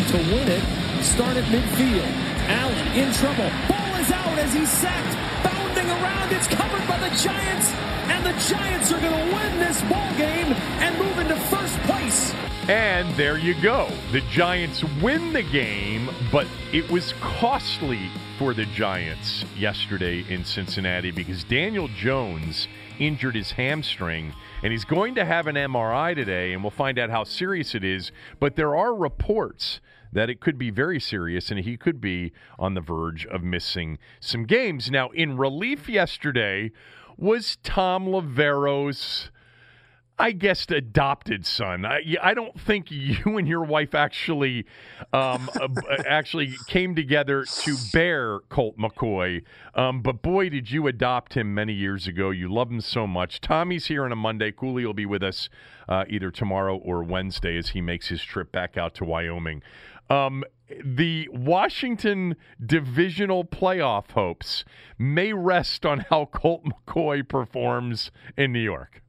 Goal to win it. Start at midfield. Allen in trouble. Ball is out as he's sacked. Bounding around. It's covered by the Giants. And the Giants are going to win this ball game and move into first place. And there you go. The Giants win the game, but it was costly for the Giants yesterday in Cincinnati because Daniel Jones injured his hamstring and he's going to have an MRI today and we'll find out how serious it is, but there are reports that it could be very serious and he could be on the verge of missing some games. Now, in relief yesterday was Thom Loverro's I guess adopted son. I, I don't think you and your wife actually um, uh, actually came together to bear Colt McCoy. Um, but boy, did you adopt him many years ago. You love him so much. Tommy's here on a Monday. Cooley will be with us uh, either tomorrow or Wednesday as he makes his trip back out to Wyoming. Um, the Washington divisional playoff hopes may rest on how Colt McCoy performs in New York.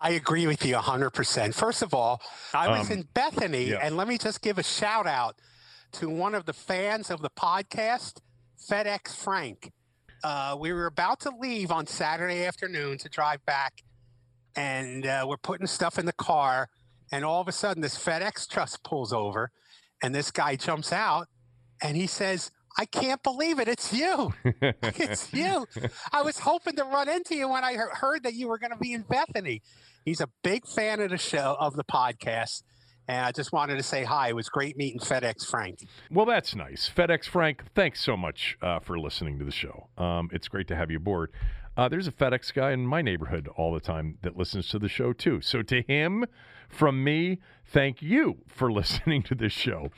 I agree with you 100%. First of all, I was um, in Bethany, yeah. and let me just give a shout out to one of the fans of the podcast, FedEx Frank. Uh, we were about to leave on Saturday afternoon to drive back, and uh, we're putting stuff in the car, and all of a sudden, this FedEx truck pulls over, and this guy jumps out, and he says, I can't believe it. It's you. it's you. I was hoping to run into you when I heard that you were going to be in Bethany. He's a big fan of the show, of the podcast. And I just wanted to say hi. It was great meeting FedEx Frank. Well, that's nice. FedEx Frank, thanks so much uh, for listening to the show. Um, it's great to have you aboard. Uh, there's a FedEx guy in my neighborhood all the time that listens to the show, too. So to him, from me, thank you for listening to this show.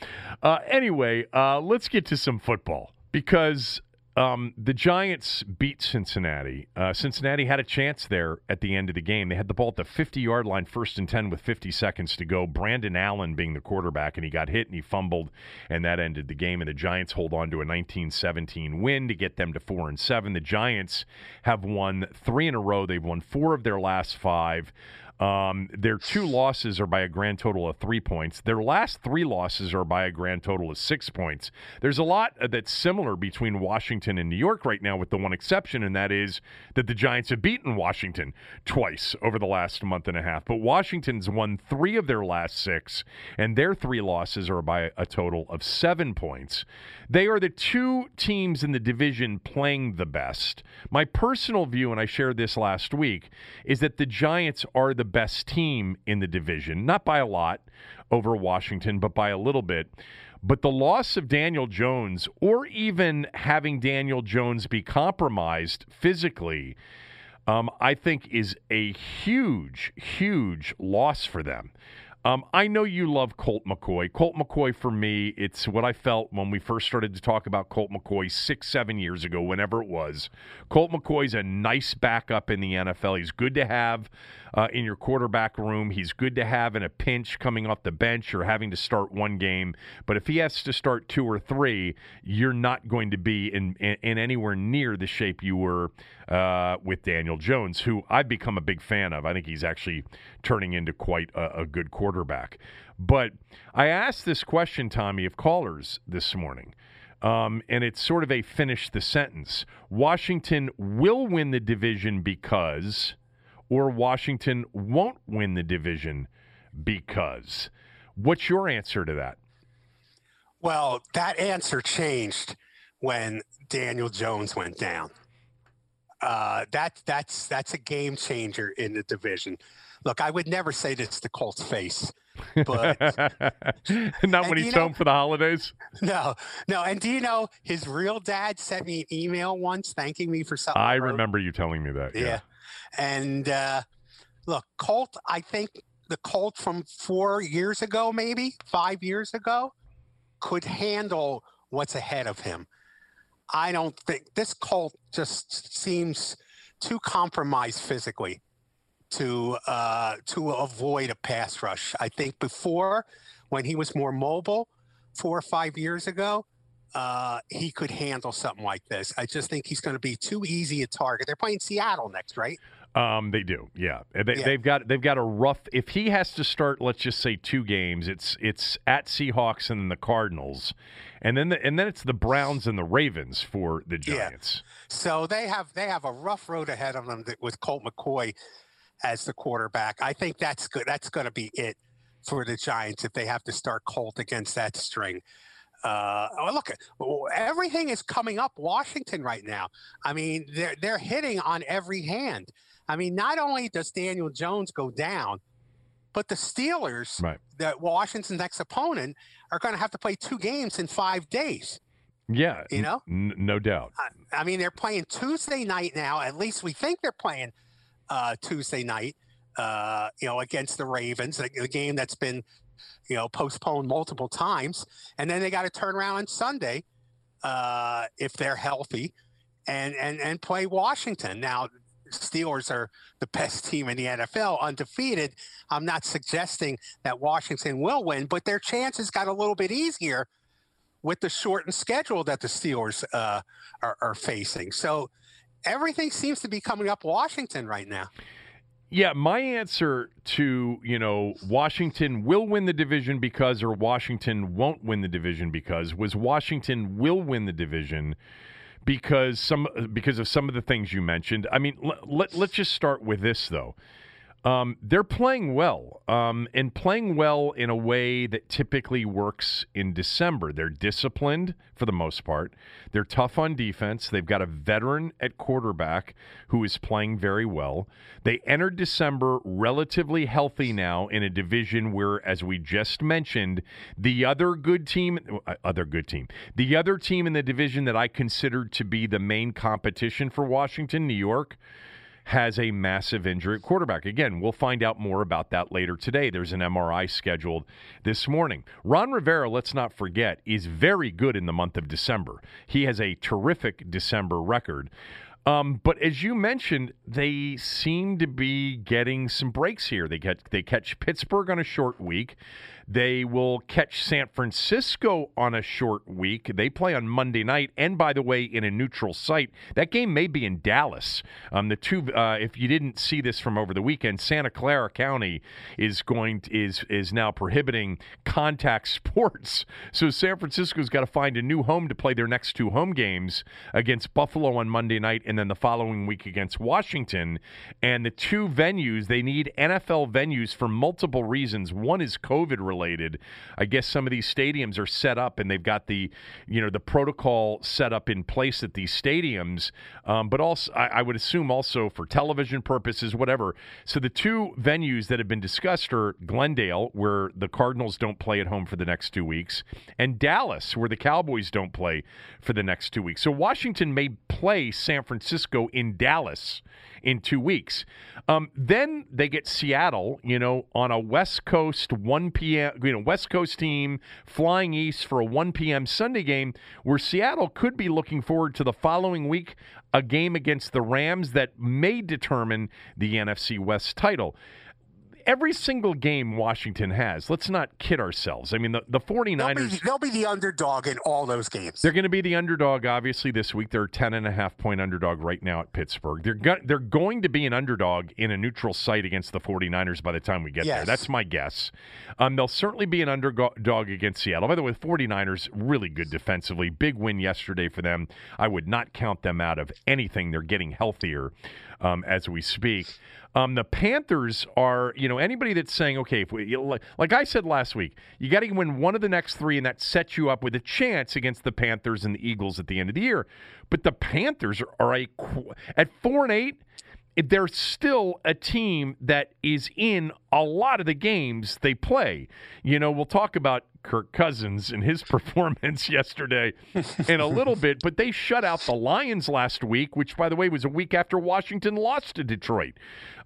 Uh, anyway, uh, let's get to some football because um, the Giants beat Cincinnati. Uh, Cincinnati had a chance there at the end of the game. They had the ball at the 50 yard line, first and 10 with 50 seconds to go. Brandon Allen being the quarterback, and he got hit and he fumbled, and that ended the game. And the Giants hold on to a 19 17 win to get them to 4 and 7. The Giants have won three in a row, they've won four of their last five. Um, their two losses are by a grand total of three points. Their last three losses are by a grand total of six points. There's a lot that's similar between Washington and New York right now, with the one exception, and that is that the Giants have beaten Washington twice over the last month and a half. But Washington's won three of their last six, and their three losses are by a total of seven points. They are the two teams in the division playing the best. My personal view, and I shared this last week, is that the Giants are the best team in the division, not by a lot over Washington, but by a little bit. But the loss of Daniel Jones, or even having Daniel Jones be compromised physically, um, I think is a huge, huge loss for them. Um, I know you love Colt McCoy. Colt McCoy, for me, it's what I felt when we first started to talk about Colt McCoy six, seven years ago, whenever it was. Colt McCoy's a nice backup in the NFL. He's good to have uh, in your quarterback room. He's good to have in a pinch coming off the bench or having to start one game. But if he has to start two or three, you're not going to be in, in, in anywhere near the shape you were uh, with Daniel Jones, who I've become a big fan of. I think he's actually turning into quite a, a good quarterback. But I asked this question, Tommy, of callers this morning. Um, and it's sort of a finish the sentence. Washington will win the division because or Washington won't win the division because. What's your answer to that? Well, that answer changed when Daniel Jones went down. Uh, that, that's that's a game changer in the division. Look, I would never say this to Colt's face, but not when he's home for the holidays. No, no. And do you know his real dad sent me an email once thanking me for something? I remember you telling me that. Yeah. yeah. And uh, look, Colt, I think the Colt from four years ago, maybe five years ago, could handle what's ahead of him. I don't think this Colt just seems too compromised physically to uh, to avoid a pass rush. I think before, when he was more mobile, four or five years ago, uh, he could handle something like this. I just think he's going to be too easy a target. They're playing Seattle next, right? Um, they do, yeah. They, have got they've got a rough. If he has to start, let's just say two games, it's it's at Seahawks and the Cardinals, and then the, and then it's the Browns and the Ravens for the Giants. Yeah. So they have they have a rough road ahead of them with Colt McCoy as the quarterback. I think that's good. That's going to be it for the Giants if they have to start Colt against that string. Uh, oh, look, everything is coming up Washington right now. I mean, they're they're hitting on every hand. I mean, not only does Daniel Jones go down, but the Steelers, right. that Washington's next opponent, are going to have to play two games in five days. Yeah, you know, n- no doubt. I, I, mean, they're playing Tuesday night now. At least we think they're playing uh, Tuesday night. Uh, you know, against the Ravens, the, the game that's been, you know, postponed multiple times, and then they got to turn around on Sunday uh, if they're healthy, and and and play Washington. Now Steelers are the best team in the NFL, undefeated. I'm not suggesting that Washington will win, but their chances got a little bit easier with the shortened schedule that the Steelers uh, are, are facing. So everything seems to be coming up Washington right now. Yeah, my answer to, you know, Washington will win the division because or Washington won't win the division because was Washington will win the division because some because of some of the things you mentioned. I mean, let, let, let's just start with this though. Um, they're playing well um, and playing well in a way that typically works in December. They're disciplined for the most part. They're tough on defense. They've got a veteran at quarterback who is playing very well. They entered December relatively healthy now in a division where, as we just mentioned, the other good team, uh, other good team, the other team in the division that I considered to be the main competition for Washington, New York has a massive injury at quarterback. Again, we'll find out more about that later today. There's an MRI scheduled this morning. Ron Rivera, let's not forget, is very good in the month of December. He has a terrific December record. Um, but as you mentioned, they seem to be getting some breaks here. They get they catch Pittsburgh on a short week. They will catch San Francisco on a short week. They play on Monday night, and by the way, in a neutral site. That game may be in Dallas. Um, the two, uh, if you didn't see this from over the weekend, Santa Clara County is going to, is is now prohibiting contact sports. So San Francisco's got to find a new home to play their next two home games against Buffalo on Monday night, and then the following week against Washington. And the two venues they need NFL venues for multiple reasons. One is COVID related related. I guess some of these stadiums are set up and they've got the, you know, the protocol set up in place at these stadiums. Um, but also, I, I would assume also for television purposes, whatever. So the two venues that have been discussed are Glendale, where the Cardinals don't play at home for the next two weeks, and Dallas, where the Cowboys don't play for the next two weeks. So Washington may play San Francisco in Dallas in two weeks. Um, then they get Seattle, you know, on a West Coast 1 p.m. you know West Coast team flying east for a 1 p.m. Sunday game, where Seattle could be looking forward to the following week a game against the Rams that may determine the NFC West title every single game Washington has, let's not kid ourselves. I mean, the, the 49ers. They'll be, they'll be the underdog in all those games. They're going to be the underdog, obviously, this week. They're a 10 and a half point underdog right now at Pittsburgh. They're, go- they're going to be an underdog in a neutral site against the 49ers by the time we get yes. there. That's my guess. Um, they'll certainly be an underdog against Seattle. By the way, the 49ers, really good defensively. Big win yesterday for them. I would not count them out of anything. They're getting healthier um, as we speak. Um, the Panthers are, you know, anybody that's saying, okay, if we, like like I said last week, you got to win one of the next three, and that sets you up with a chance against the Panthers and the Eagles at the end of the year. But the Panthers are, are a at four and eight they're still a team that is in a lot of the games they play. You know, we'll talk about Kirk Cousins and his performance yesterday in a little bit, but they shut out the Lions last week, which, by the way, was a week after Washington lost to Detroit.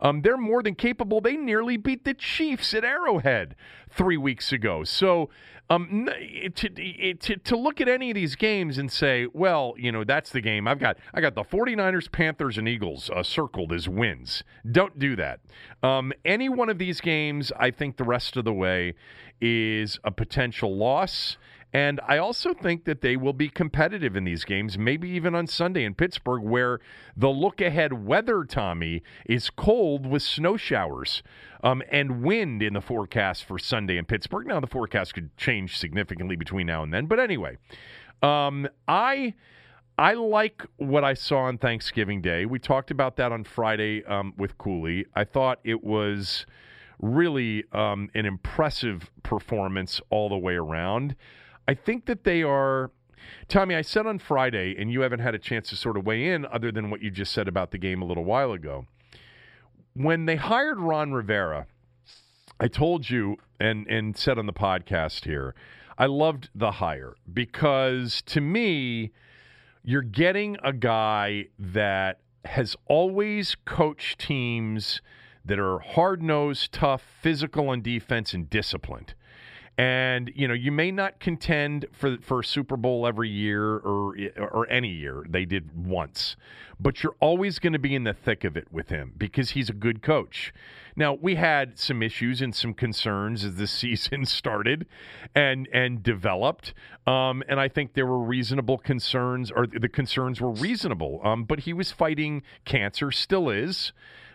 Um, they're more than capable. They nearly beat the Chiefs at Arrowhead three weeks ago. So um, to, to, to look at any of these games and say, well, you know, that's the game. I've got I got the 49ers, Panthers, and Eagles uh, circled as wins. Don't do that. Um, any one of these games, I think the rest of the way is a potential loss. And I also think that they will be competitive in these games, maybe even on Sunday in Pittsburgh, where the look ahead weather, Tommy, is cold with snow showers um, and wind in the forecast for Sunday in Pittsburgh. Now, the forecast could change significantly between now and then. But anyway, um, I. I like what I saw on Thanksgiving Day. We talked about that on Friday um, with Cooley. I thought it was really um, an impressive performance all the way around. I think that they are. Tommy, I said on Friday, and you haven't had a chance to sort of weigh in other than what you just said about the game a little while ago. When they hired Ron Rivera, I told you and, and said on the podcast here, I loved the hire because to me, you're getting a guy that has always coached teams that are hard nosed, tough, physical on defense, and disciplined. And you know, you may not contend for for a Super Bowl every year or or any year. They did once, but you're always going to be in the thick of it with him because he's a good coach. Now we had some issues and some concerns as the season started and and developed, um, and I think there were reasonable concerns, or the concerns were reasonable. Um, but he was fighting cancer, still is.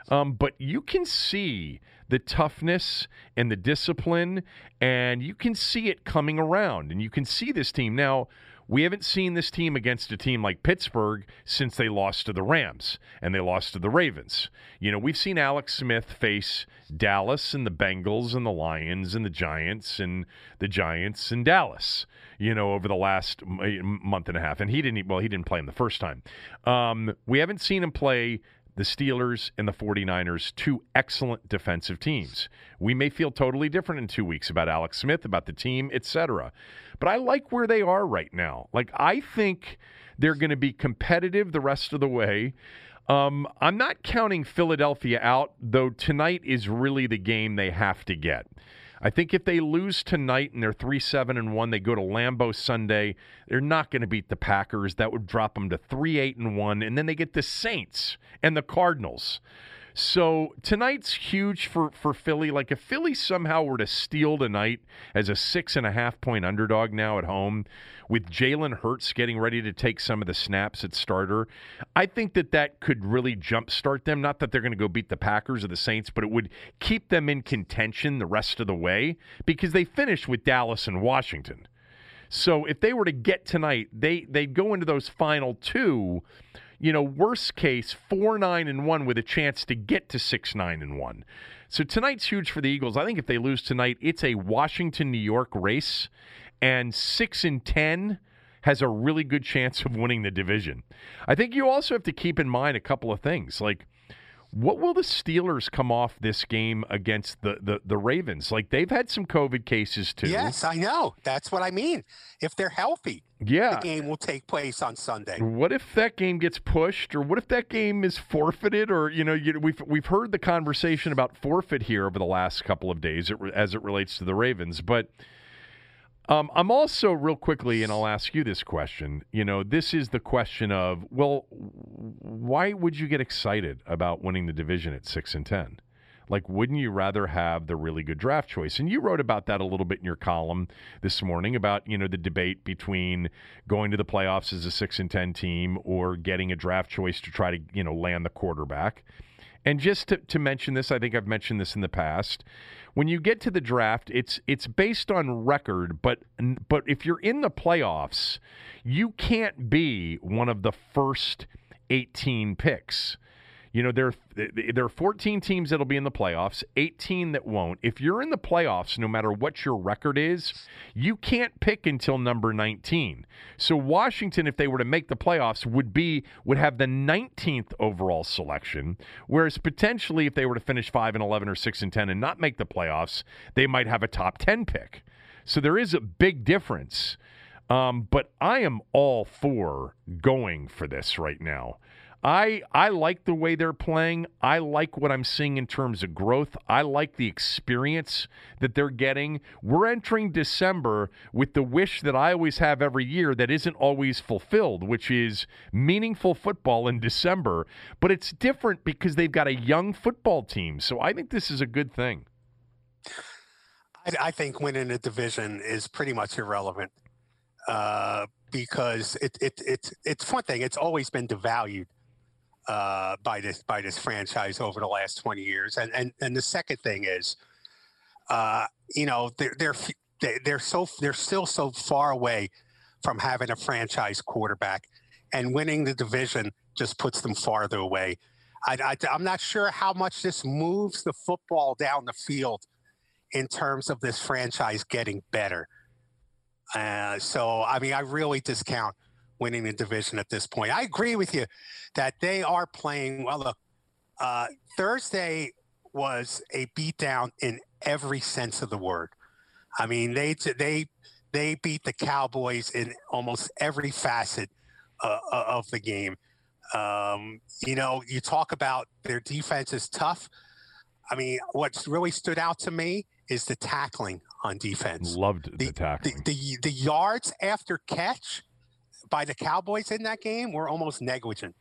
Um, but you can see the toughness and the discipline, and you can see it coming around. And you can see this team. Now, we haven't seen this team against a team like Pittsburgh since they lost to the Rams and they lost to the Ravens. You know, we've seen Alex Smith face Dallas and the Bengals and the Lions and the Giants and the Giants and Dallas, you know, over the last month and a half. And he didn't, well, he didn't play him the first time. Um, we haven't seen him play the Steelers and the 49ers, two excellent defensive teams. We may feel totally different in two weeks about Alex Smith, about the team, etc. But I like where they are right now. Like, I think they're going to be competitive the rest of the way. Um, I'm not counting Philadelphia out, though tonight is really the game they have to get. I think if they lose tonight and they're 3 7 and 1, they go to Lambeau Sunday, they're not going to beat the Packers. That would drop them to 3 8 and 1. And then they get the Saints and the Cardinals. So tonight's huge for, for Philly. Like if Philly somehow were to steal tonight as a six and a half point underdog now at home, with Jalen Hurts getting ready to take some of the snaps at starter, I think that that could really jumpstart them. Not that they're going to go beat the Packers or the Saints, but it would keep them in contention the rest of the way because they finished with Dallas and Washington. So if they were to get tonight, they they'd go into those final two you know, worst case, 4 9 and 1 with a chance to get to 6 9 and 1. So tonight's huge for the Eagles. I think if they lose tonight, it's a Washington New York race, and 6 and 10 has a really good chance of winning the division. I think you also have to keep in mind a couple of things. Like, What will the Steelers come off this game against the, the, the Ravens? Like they've had some COVID cases too. Yes, I know. That's what I mean. If they're healthy, yeah, the game will take place on Sunday. What if that game gets pushed, or what if that game is forfeited, or you know, you, we've we've heard the conversation about forfeit here over the last couple of days as it relates to the Ravens, but um, I'm also real quickly, and I'll ask you this question. You know, this is the question of, well, why would you get excited about winning the division at six and ten? Like, wouldn't you rather have the really good draft choice? And you wrote about that a little bit in your column this morning about you know the debate between going to the playoffs as a six and ten team or getting a draft choice to try to you know land the quarterback. And just to, to mention this, I think I've mentioned this in the past when you get to the draft, it's it's based on record, but but if you're in the playoffs, you can't be one of the first 18 picks. You know, there, there are 14 teams that'll be in the playoffs, 18 that won't. If you're in the playoffs, no matter what your record is, you can't pick until number 19. So Washington, if they were to make the playoffs, would be would have the 19th overall selection. Whereas potentially, if they were to finish 5 and 11 or 6 and 10 and not make the playoffs, they might have a top 10 pick. So there is a big difference. Um, but I am all for going for this right now. I I like the way they're playing. I like what I'm seeing in terms of growth. I like the experience that they're getting. We're entering December with the wish that I always have every year that isn't always fulfilled, which is meaningful football in December. But it's different because they've got a young football team. So I think this is a good thing. I, I think winning a division is pretty much irrelevant. Uh, because it, it, it, it's one thing, it's always been devalued uh, by this by this franchise over the last 20 years. And and and the second thing is, uh, you know, they're they're they're so they're still so far away from having a franchise quarterback, and winning the division just puts them farther away. I, I, am not sure how much this moves the football down the field in terms of this franchise getting better. Uh, so, I mean, I really discount winning the division at this point. I agree with you that they are playing well. Look, uh, Thursday was a beatdown in every sense of the word. I mean, they they they beat the Cowboys in almost every facet uh, uh, of the game. Um, you know, you talk about their defense is tough. I mean, what's really stood out to me is the tackling on defense. Loved the, the tackling. The, the, the yards after catch by the Cowboys in that game were almost negligent.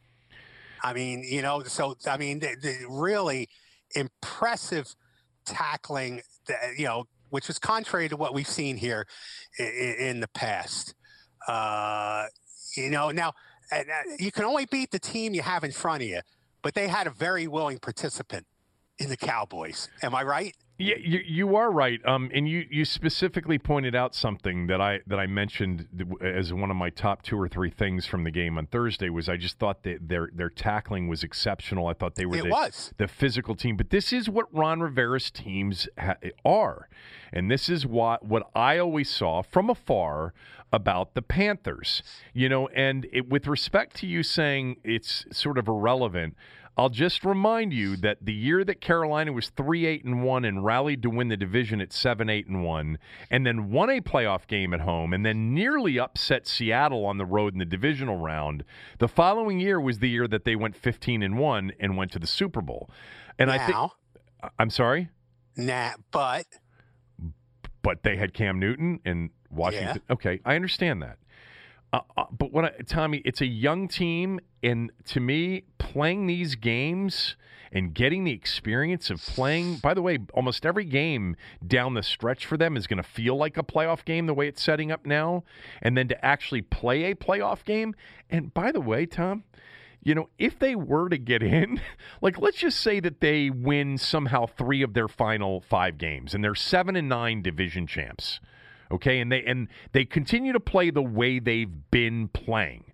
I mean, you know, so I mean, the, the really impressive tackling, that, you know, which was contrary to what we've seen here in, in the past. Uh, you know, now uh, you can only beat the team you have in front of you, but they had a very willing participant in the Cowboys. Am I right? Yeah, you, you are right. Um, and you, you specifically pointed out something that I that I mentioned as one of my top two or three things from the game on Thursday was I just thought that their their tackling was exceptional. I thought they were it the, was. the physical team. But this is what Ron Rivera's teams ha- are, and this is what what I always saw from afar about the Panthers. You know, and it, with respect to you saying it's sort of irrelevant. I'll just remind you that the year that Carolina was 3 8 and 1 and rallied to win the division at 7 8 and 1 and then won a playoff game at home and then nearly upset Seattle on the road in the divisional round, the following year was the year that they went 15 and 1 and went to the Super Bowl. And now, I think I'm sorry? Nah, but but they had Cam Newton and Washington. Yeah. Okay, I understand that. Uh, uh, but what I, Tommy, it's a young team, and to me, playing these games and getting the experience of playing. By the way, almost every game down the stretch for them is going to feel like a playoff game the way it's setting up now, and then to actually play a playoff game. And by the way, Tom, you know, if they were to get in, like let's just say that they win somehow three of their final five games, and they're seven and nine division champs okay and they and they continue to play the way they've been playing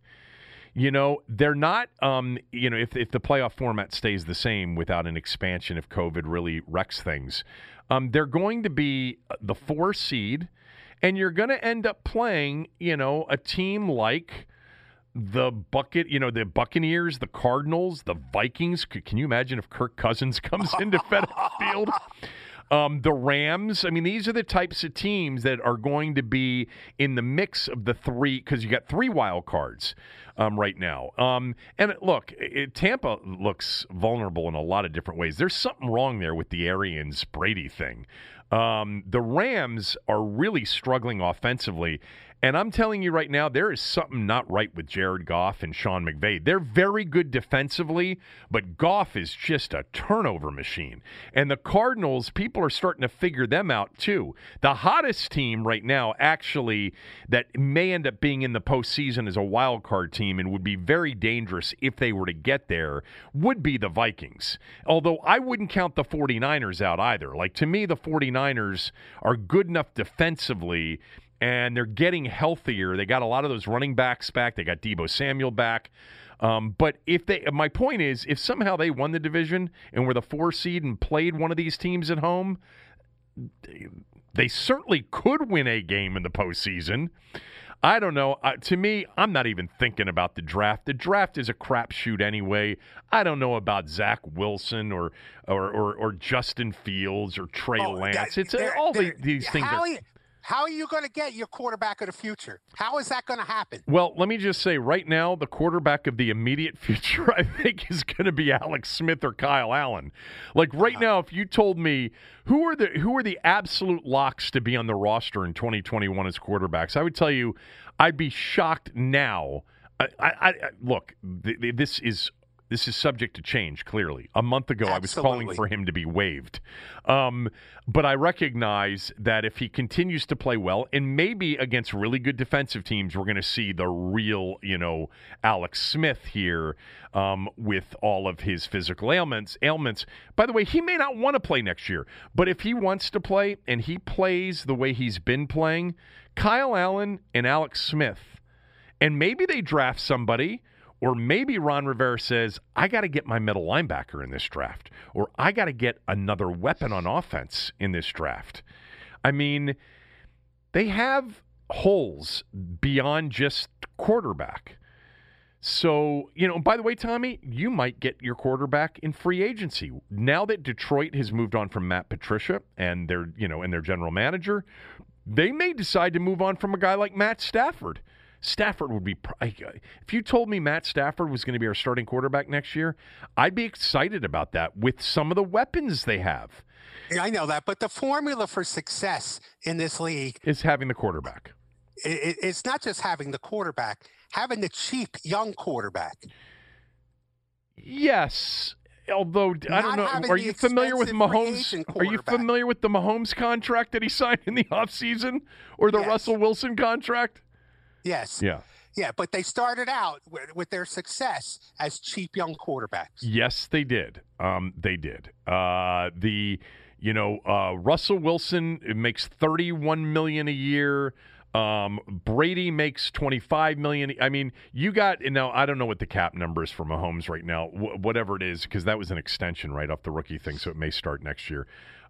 you know they're not um, you know if, if the playoff format stays the same without an expansion if covid really wrecks things um, they're going to be the four seed and you're going to end up playing you know a team like the bucket, you know, the Buccaneers, the Cardinals, the Vikings. Can you imagine if Kirk Cousins comes into FedEx Field? Um, the Rams. I mean, these are the types of teams that are going to be in the mix of the three because you got three wild cards um, right now. Um, and look, it, Tampa looks vulnerable in a lot of different ways. There's something wrong there with the Arians Brady thing. Um, the Rams are really struggling offensively. And I'm telling you right now, there is something not right with Jared Goff and Sean McVay. They're very good defensively, but Goff is just a turnover machine. And the Cardinals, people are starting to figure them out too. The hottest team right now, actually, that may end up being in the postseason as a wild card team and would be very dangerous if they were to get there, would be the Vikings. Although I wouldn't count the 49ers out either. Like, to me, the 49ers are good enough defensively and they're getting healthier. They got a lot of those running backs back. They got Deebo Samuel back. Um, but if they, my point is, if somehow they won the division and were the four seed and played one of these teams at home, they, certainly could win a game in the postseason. I don't know. Uh, to me, I'm not even thinking about the draft. The draft is a crapshoot anyway. I don't know about Zach Wilson or or or, or Justin Fields or Trey oh, Lance. It's uh, all the, these things. Are, how are you going to get your quarterback of the future? How is that going to happen? Well, let me just say right now, the quarterback of the immediate future, I think, is going to be Alex Smith or Kyle Allen. Like right uh-huh. now, if you told me who are the who are the absolute locks to be on the roster in 2021 as quarterbacks, I would tell you, I'd be shocked now. I, I, I look, th- th- this is this is subject to change, clearly. A month ago, Absolutely. I was calling for him to be waived. Um, but I recognize that if he continues to play well, and maybe against really good defensive teams, we're going to see the real, you know, Alex Smith here um, with all of his physical ailments. Ailments. By the way, he may not want to play next year, but if he wants to play and he plays the way he's been playing, Kyle Allen and Alex Smith, and maybe they draft somebody or maybe Ron Rivera says, I got to get my middle linebacker in this draft, or I got to get another weapon on offense in this draft. I mean, they have holes beyond just quarterback. So, you know, by the way, Tommy, you might get your quarterback in free agency. Now that Detroit has moved on from Matt Patricia and their, you know, and their general manager, they may decide to move on from a guy like Matt Stafford. Stafford would be. If you told me Matt Stafford was going to be our starting quarterback next year, I'd be excited about that with some of the weapons they have. I know that, but the formula for success in this league is having the quarterback. it's not just having the quarterback, having the cheap young quarterback. Yes, although not I don't know, are you familiar with Mahomes? Are you familiar with the Mahomes contract that he signed in the offseason or the yes. Russell Wilson contract? Yes. Yeah. Yeah, but they started out with, with, their success as cheap young quarterbacks. Yes, they did. Um, they did. Uh, the you know uh, Russell Wilson makes thirty one million a year. Um, Brady makes twenty five million. I mean, you got now. I don't know what the cap number is for Mahomes right now. Wh- whatever it is, because that was an extension right off the rookie thing, so it may start next year.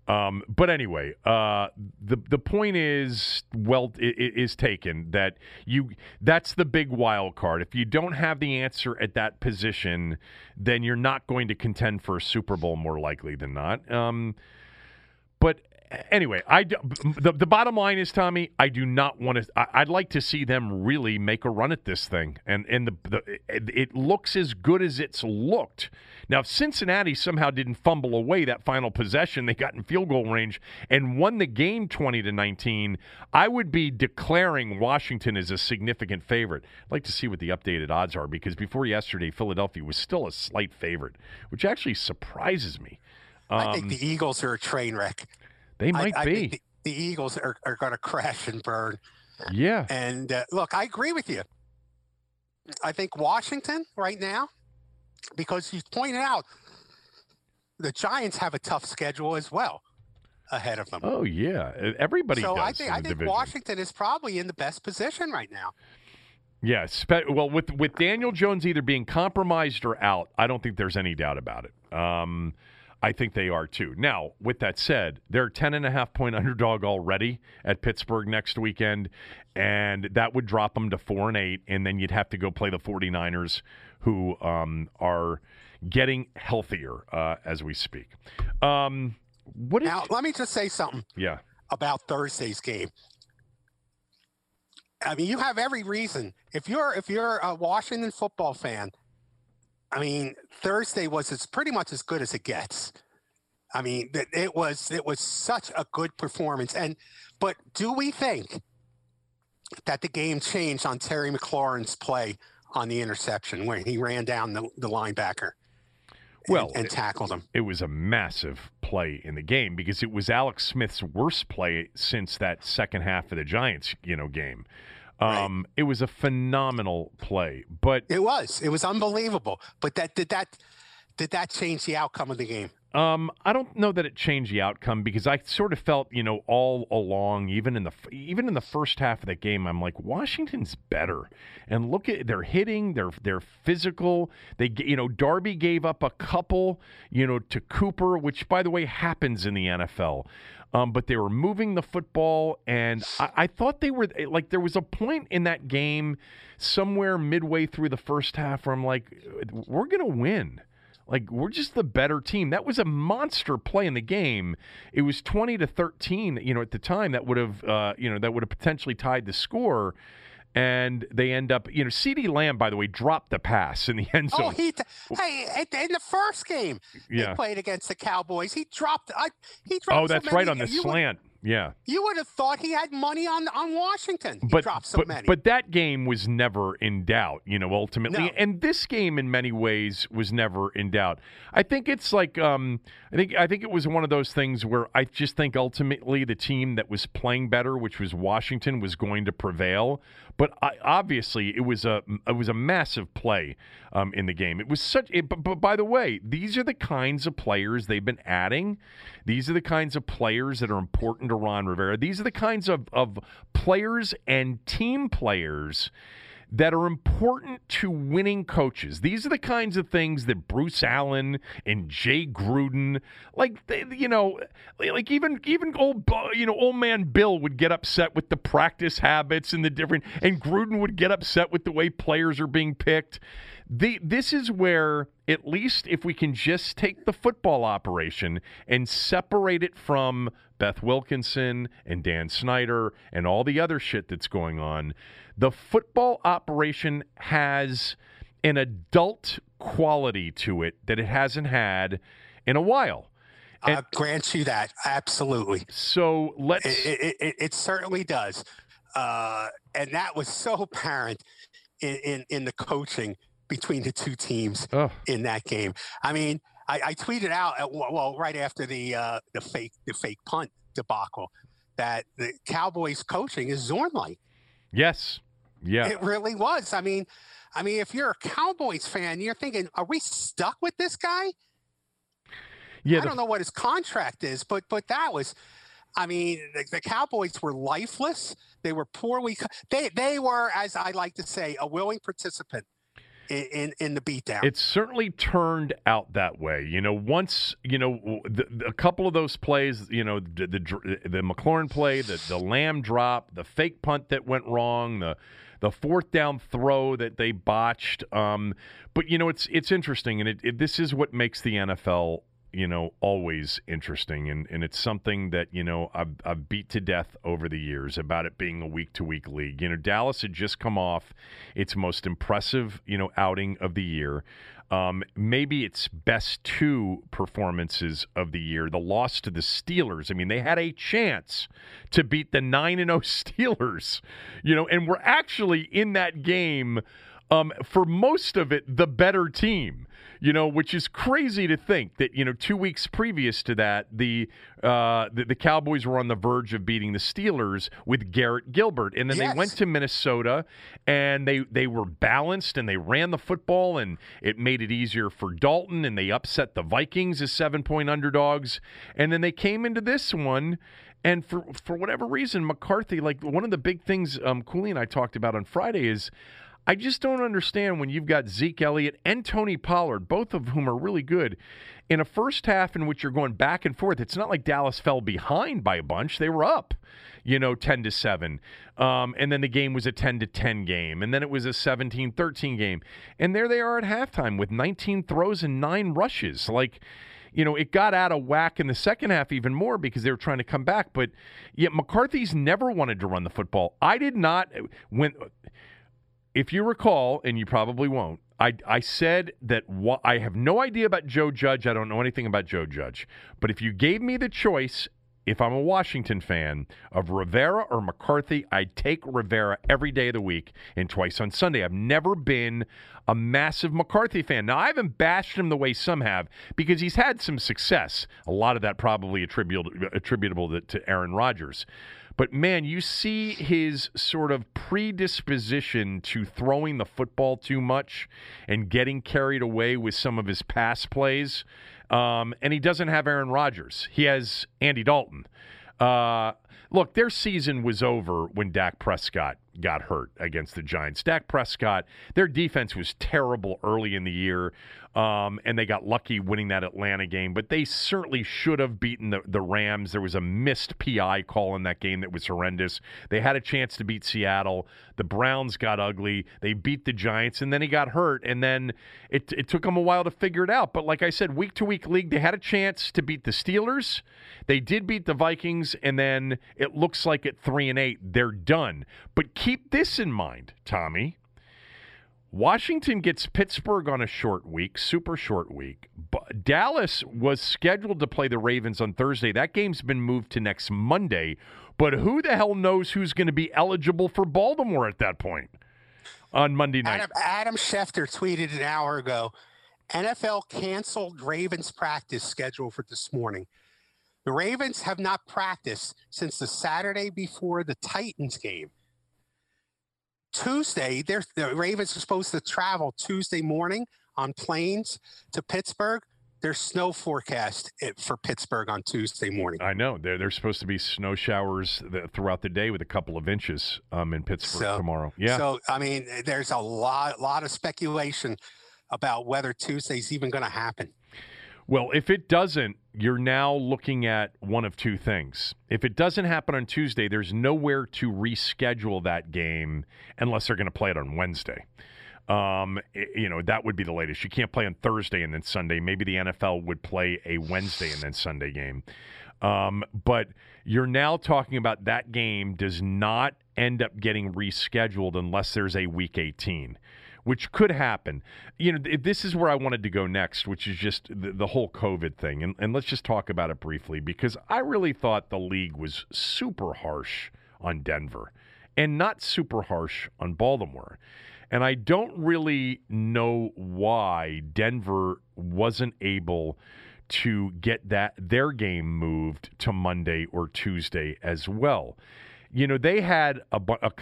Um, but anyway, uh, the the point is well is taken that you that's the big wild card. If you don't have the answer at that position, then you're not going to contend for a Super Bowl more likely than not. Um, but anyway, I the, the bottom line is Tommy, I do not want to. I, would like to see them really make a run at this thing, and and the, the it looks as good as it's looked. Now, if Cincinnati somehow didn't fumble away that final possession, they got in field goal range and won the game twenty to nineteen. I would be declaring Washington as a significant favorite. I'd like to see what the updated odds are because before yesterday, Philadelphia was still a slight favorite, which actually surprises me. Um, I think um, the Eagles are a train wreck. They might I, be. I the, the, Eagles are, are going to crash and burn. Yeah. And uh, look, I agree with you. I think Washington right now, because you pointed out the Giants have a tough schedule as well ahead of them. Oh yeah, everybody. So I think I think division. Washington is probably in the best position right now. Yes. Yeah, well, with with Daniel Jones either being compromised or out, I don't think there's any doubt about it. Um, I think they are too. Now, with that said, they're 10 and a half point underdog already at Pittsburgh next weekend, and that would drop them to 4 and 8 and then you'd have to go play the 49ers who um, are getting healthier uh, as we speak. Um, what now, let me just say something. Yeah. About Thursday's game. I mean, you have every reason. If you're if you're a Washington football fan, I mean, Thursday was as pretty much as good as it gets. I mean, it was it was such a good performance. And but do we think that the game changed on Terry McLaurin's play on the interception when he ran down the, the linebacker? well, and, and tackled him. It, it was a massive play in the game because it was Alex Smith's worst play since that second half of the Giants, you know, game. Um, right. It was a phenomenal play, but it was it was unbelievable. But that did that did that change the outcome of the game? Um, I don't know that it changed the outcome because I sort of felt, you know, all along, even in the even in the first half of the game, I'm like, Washington's better. And look at they're hitting, they're they're physical. They, you know, Darby gave up a couple, you know, to Cooper, which by the way happens in the NFL. Um, but they were moving the football, and I, I thought they were like there was a point in that game somewhere midway through the first half where I'm like, we're gonna win like we're just the better team. That was a monster play in the game. It was 20 to 13, you know, at the time that would have uh, you know, that would have potentially tied the score and they end up, you know, CeeDee Lamb, by the way, dropped the pass in the end oh, zone. Oh, he, t- hey, in the first game yeah. they played against the Cowboys, he dropped, uh, he dropped. Oh, that's so right on the slant. Would, yeah. You would have thought he had money on on Washington. He but, dropped so but, many. But that game was never in doubt, you know, ultimately. No. And this game in many ways was never in doubt. I think it's like um I think I think it was one of those things where I just think ultimately the team that was playing better, which was Washington, was going to prevail. But I, obviously, it was a it was a massive play um, in the game. It was such. It, but, but by the way, these are the kinds of players they've been adding. These are the kinds of players that are important to Ron Rivera. These are the kinds of, of players and team players that are important to winning coaches. These are the kinds of things that Bruce Allen and Jay Gruden, like they, you know, like even even old you know old man Bill would get upset with the practice habits and the different, and Gruden would get upset with the way players are being picked. The, this is where, at least if we can just take the football operation and separate it from Beth Wilkinson and Dan Snyder and all the other shit that's going on, the football operation has an adult quality to it that it hasn't had in a while. And, I grant you that absolutely. So let's. It, it, it certainly does, uh, and that was so apparent in, in, in the coaching between the two teams oh. in that game. I mean, I, I tweeted out at, well right after the uh, the fake the fake punt debacle that the Cowboys coaching is Zorn-like. Yes. Yeah. It really was. I mean, I mean, if you're a Cowboys fan, you're thinking, are we stuck with this guy? Yeah. I don't know what his contract is, but but that was I mean, the, the, Cowboys were lifeless. They were poorly. They they were, as I like to say, a willing participant in, in the beatdown. It certainly turned out that way. You know, once you know the, the, a couple of those plays, you know, the the, the McLaurin play, the the Lamb drop, the fake punt that went wrong, the the fourth down throw that they botched. Um, but you know, it's it's interesting, and it, it, this is what makes the NFL you know, always interesting. And, and it's something that, you know, I've, I've beat to death over the years about it being a week to week league. You know, Dallas had just come off its most impressive, you know, outing of the year. Um, maybe its best two performances of the year. The loss to the Steelers. I mean, they had a chance to beat the 9 and 0 Steelers, you know, and we're actually in that game um, for most of it the better team you know, which is crazy to think that you know two weeks previous to that, the uh, the, the, Cowboys were on the verge of beating the Steelers with Garrett Gilbert, and then yes. they went to Minnesota and they they were balanced and they ran the football and it made it easier for Dalton and they upset the Vikings as seven point underdogs, and then they came into this one. And for for whatever reason, McCarthy, like one of the big things um, Cooley and I talked about on Friday is I just don't understand when you've got Zeke Elliott and Tony Pollard, both of whom are really good, in a first half in which you're going back and forth, it's not like Dallas fell behind by a bunch. They were up, you know, 10 to 7. Um, and then the game was a 10 to 10 game. And then it was a 17 13 game. And there they are at halftime with 19 throws and nine rushes. Like, you know, it got out of whack in the second half even more because they were trying to come back. But yet McCarthy's never wanted to run the football. I did not when if you recall, and you probably won't, I, I said that wh- I have no idea about Joe Judge. I don't know anything about Joe Judge. But if you gave me the choice, if I'm a Washington fan, of Rivera or McCarthy, I'd take Rivera every day of the week and twice on Sunday. I've never been a massive McCarthy fan. Now, I haven't bashed him the way some have because he's had some success. A lot of that probably attributable, attributable to, to Aaron Rodgers. But man, you see his sort of predisposition to throwing the football too much and getting carried away with some of his pass plays. Um, and he doesn't have Aaron Rodgers. He has Andy Dalton. Uh, look, their season was over when Dak Prescott got hurt against the Giants. Dak Prescott, their defense was terrible early in the year. Um, and they got lucky winning that Atlanta game, but they certainly should have beaten the, the Rams. There was a missed PI call in that game that was horrendous. They had a chance to beat Seattle. The Browns got ugly. They beat the Giants, and then he got hurt, and then it, it took them a while to figure it out. But like I said, week to week league, they had a chance to beat the Steelers. They did beat the Vikings, and then it looks like at three and eight, they're done. But keep this in mind, Tommy. Washington gets Pittsburgh on a short week, super short week. But Dallas was scheduled to play the Ravens on Thursday. That game's been moved to next Monday. But who the hell knows who's going to be eligible for Baltimore at that point on Monday night? Adam, Adam Schefter tweeted an hour ago NFL canceled Ravens practice schedule for this morning. The Ravens have not practiced since the Saturday before the Titans game. Tuesday, they're, the Ravens are supposed to travel Tuesday morning on planes to Pittsburgh. There's snow forecast for Pittsburgh on Tuesday morning. I know. There, there's supposed to be snow showers throughout the day with a couple of inches um, in Pittsburgh so, tomorrow. Yeah. So, I mean, there's a lot, lot of speculation about whether Tuesday's even going to happen. Well, if it doesn't, you're now looking at one of two things. If it doesn't happen on Tuesday, there's nowhere to reschedule that game unless they're going to play it on Wednesday. Um, you know, that would be the latest. You can't play on Thursday and then Sunday. Maybe the NFL would play a Wednesday and then Sunday game. Um, but you're now talking about that game does not end up getting rescheduled unless there's a week 18 which could happen. You know, this is where I wanted to go next, which is just the, the whole COVID thing. And, and let's just talk about it briefly because I really thought the league was super harsh on Denver and not super harsh on Baltimore. And I don't really know why Denver wasn't able to get that their game moved to Monday or Tuesday as well you know, they had a, a, a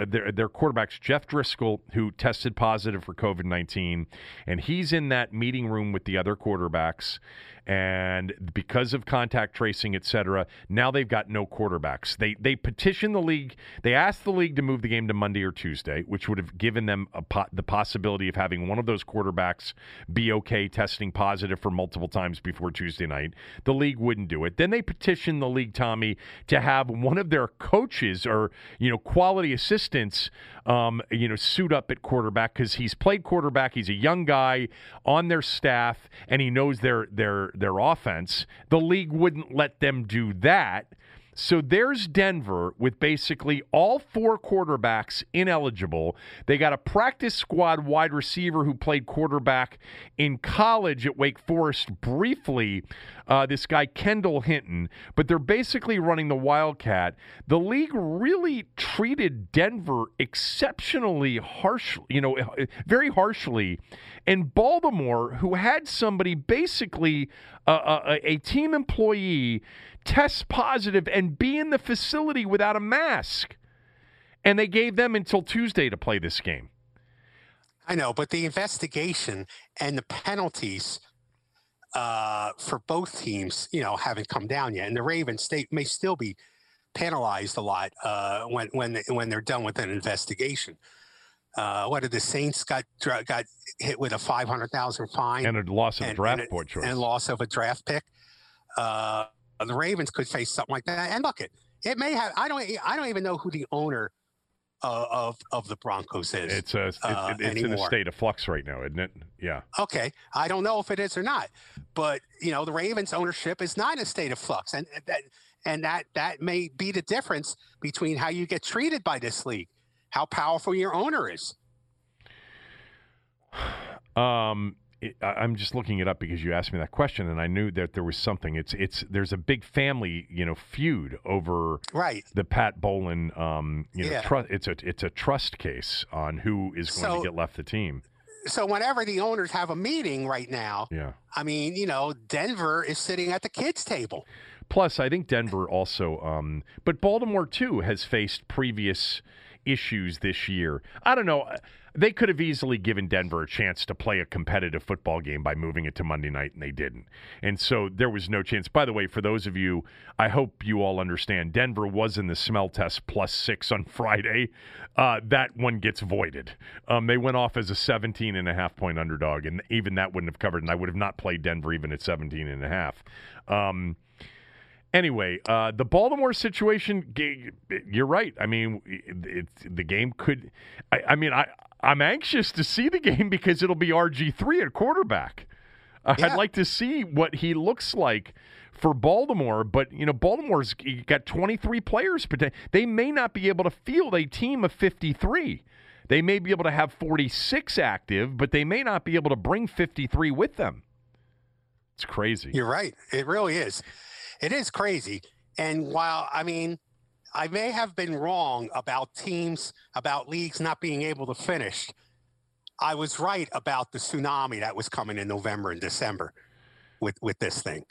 uh, their, their quarterbacks, Jeff Driskel, who tested positive for COVID 19, and he's in that meeting room with the other quarterbacks and because of contact tracing, et cetera, now they've got no quarterbacks. They they petitioned the league. They asked the league to move the game to Monday or Tuesday, which would have given them po- the possibility of having one of those quarterbacks be okay testing positive for multiple times before Tuesday night. The league wouldn't do it. Then they petitioned the league, Tommy, to have one of their coaches or you know quality assistants, um, you know, suit up at quarterback because he's played quarterback. He's a young guy on their staff, and he knows their their their offense. The league wouldn't let them do that. So there's Denver with basically all four quarterbacks ineligible. They got a practice squad wide receiver who played quarterback in college at Wake Forest briefly, uh, this guy Kendall Hinton, but they're basically running the Wildcat. The league really treated Denver exceptionally harshly, you know, very harshly. And Baltimore, who had somebody basically uh, a, a team employee test positive and be in the facility without a mask. And they gave them until Tuesday to play this game. I know, but the investigation and the penalties uh, for both teams, you know, haven't come down yet. And the Ravens state may still be penalized a lot uh, when when when they're done with an investigation. Uh, what did the Saints got got hit with a five hundred thousand fine and a loss of and, a draft and, choice and loss of a draft pick. Uh, the Ravens could face something like that. And look, it it may have. I don't. I don't even know who the owner uh, of of the Broncos is. It's a uh, it, it's in a state of flux right now, isn't it? Yeah. Okay, I don't know if it is or not, but you know the Ravens ownership is not in a state of flux, and that and that that may be the difference between how you get treated by this league, how powerful your owner is. Um, it, I'm just looking it up because you asked me that question, and I knew that there was something. It's it's there's a big family, you know, feud over right the Pat Bowlen um, you know, yeah. Tr- it's a it's a trust case on who is going so, to get left the team. So whenever the owners have a meeting right now, yeah, I mean, you know, Denver is sitting at the kids' table. Plus, I think Denver also, um, but Baltimore too has faced previous issues this year. I don't know. They could have easily given Denver a chance to play a competitive football game by moving it to Monday night, and they didn't. And so there was no chance. By the way, for those of you, I hope you all understand, Denver was in the smell test plus six on Friday. Uh, that one gets voided. Um, they went off as a 17 and a half point underdog, and even that wouldn't have covered, and I would have not played Denver even at 17 and a half. Um, Anyway, uh, the Baltimore situation, you're right. I mean, the game could. I, I, mean, I I'm anxious to see the game because it'll be RG three at quarterback. Yeah. I'd like to see what he looks like for Baltimore, but you know, Baltimore's got 23 players. They may not be able to field a team of 53. They may be able to have 46 active, but they may not be able to bring 53 with them. It's crazy. You're right. It really is. It is crazy. And while, I mean, I may have been wrong about teams, about leagues not being able to finish. I was right about the tsunami that was coming in November and December with, with this thing.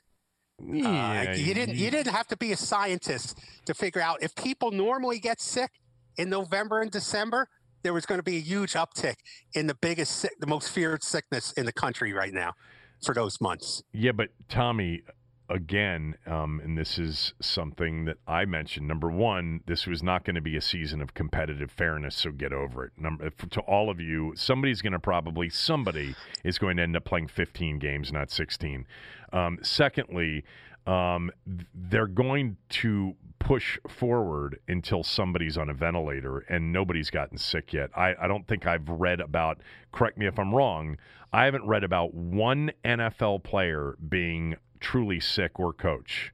Uh, yeah, uh, you didn't you didn't have to be a scientist to figure out if people normally get sick in November and December, there was going to be a huge uptick in the biggest, the most feared sickness in the country right now for those months. Yeah, but Tommy, again, um, and this is something that I mentioned. Number one, this was not going to be a season of competitive fairness, so get over it. Number to all of you, somebody's going to probably somebody is going to end up playing 15 games, not 16. Um, secondly, um, they're going to push forward until somebody's on a ventilator and nobody's gotten sick yet. I, I don't think I've read about, correct me if I'm wrong, I haven't read about one NFL player being truly sick or coach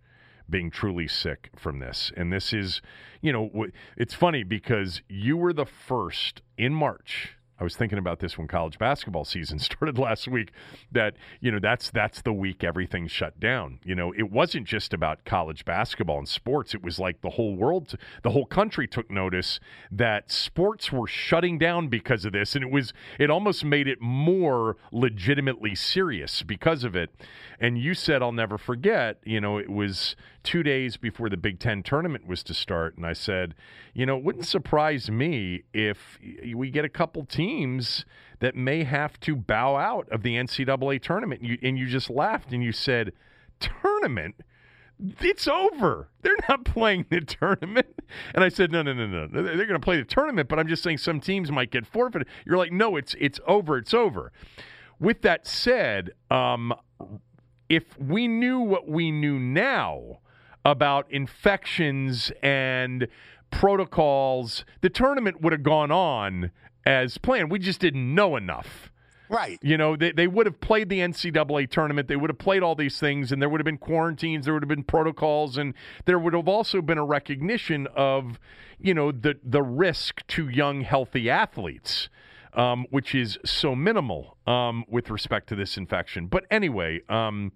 being truly sick from this. And this is, you know, it's funny because you were the first in March I was thinking about this when college basketball season started last week. That you know that's that's the week everything shut down. You know, it wasn't just about college basketball and sports. It was like the whole world, the whole country took notice that sports were shutting down because of this, and it was it almost made it more legitimately serious because of it. And you said, "I'll never forget." You know, it was two days before the Big Ten tournament was to start, and I said, "You know, it wouldn't surprise me if we get a couple teams." that may have to bow out of the NCAA tournament. And you, and you just laughed and you said, Tournament? It's over. They're not playing the tournament. And I said, no, no, no, no. They're going to play the tournament, but I'm just saying some teams might get forfeited. You're like, no, it's it's over. It's over. With that said, um, if we knew what we knew now about infections and protocols, the tournament would have gone on as planned. We just didn't know enough. Right. You know, they, they would have played the NCAA tournament. They would have played all these things, and there would have been quarantines, there would have been protocols, and there would have also been a recognition of, you know, the, the risk to young, healthy athletes, um, which is so minimal um, with respect to this infection. But anyway, um,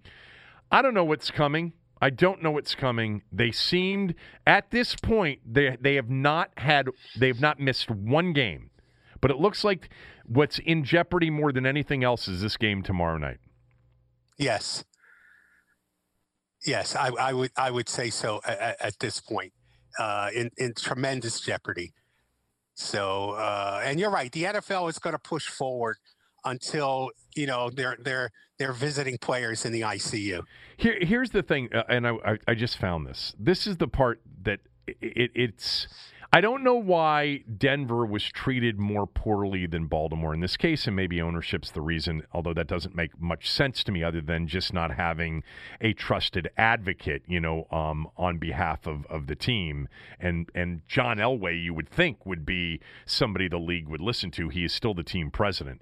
I don't know what's coming. I don't know what's coming. They seemed at this point they they have not had they have not missed one game but it looks like what's in jeopardy more than anything else is this game tomorrow night. Yes. Yes, I, I would I would say so at, at this point, uh, in in tremendous jeopardy. So, uh, and you're right. The NFL is going to push forward until you know they're they're they're visiting players in the ICU. Here, here's the thing, uh, and I, I, I just found this. This is the part that it, it, it's I don't know why Denver was treated more poorly than Baltimore in this case, and maybe ownership's the reason, although that doesn't make much sense to me other than just not having a trusted advocate, you know, um, on behalf of, of the team. And and John Elway, you would think, would be somebody the league would listen to. He is still the team president.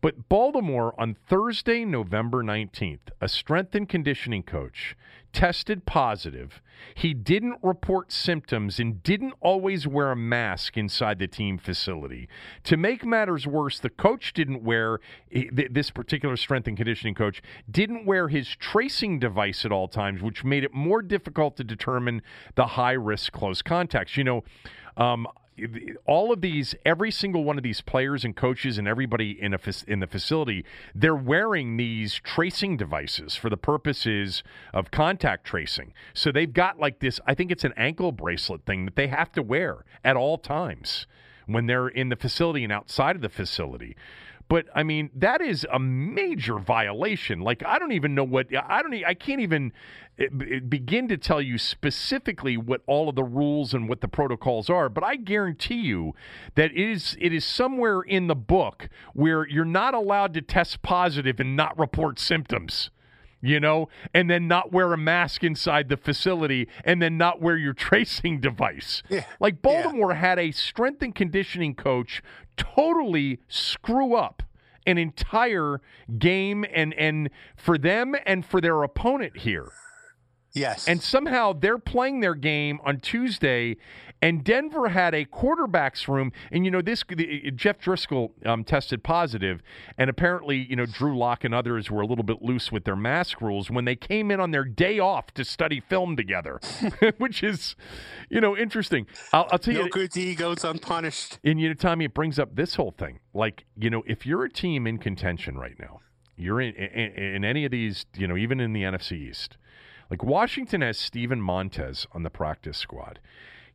But Baltimore on Thursday, November 19th, a strength and conditioning coach tested positive. He didn't report symptoms and didn't always wear a mask inside the team facility. To make matters worse, the coach didn't wear, this particular strength and conditioning coach didn't wear his tracing device at all times, which made it more difficult to determine the high risk close contacts. You know, um, all of these, every single one of these players and coaches and everybody in a in the facility, they're wearing these tracing devices for the purposes of contact tracing. So they've got like this. I think it's an ankle bracelet thing that they have to wear at all times when they're in the facility and outside of the facility. But I mean, that is a major violation. Like I don't even know what I don't. I can't even eh, begin to tell you specifically what all of the rules and what the protocols are. But I guarantee you that it is it is somewhere in the book where you're not allowed to test positive and not report symptoms you know, and then not wear a mask inside the facility and then not wear your tracing device. Yeah. Like Baltimore yeah. had a strength and conditioning coach totally screw up an entire game and and for them and for their opponent here. Yes. And somehow they're playing their game on Tuesday and Denver had a quarterbacks room, and you know this. The, Jeff Driskel um, tested positive, and apparently, you know, Drew Lock and others were a little bit loose with their mask rules when they came in on their day off to study film together, which is, you know, interesting. I'll, I'll tell no you, good deed goes unpunished. And you know, Tommy, it brings up this whole thing. Like, you know, if you're a team in contention right now, you're in, in, in any of these, you know, even in the NFC East. Like Washington has Steven Montez on the practice squad.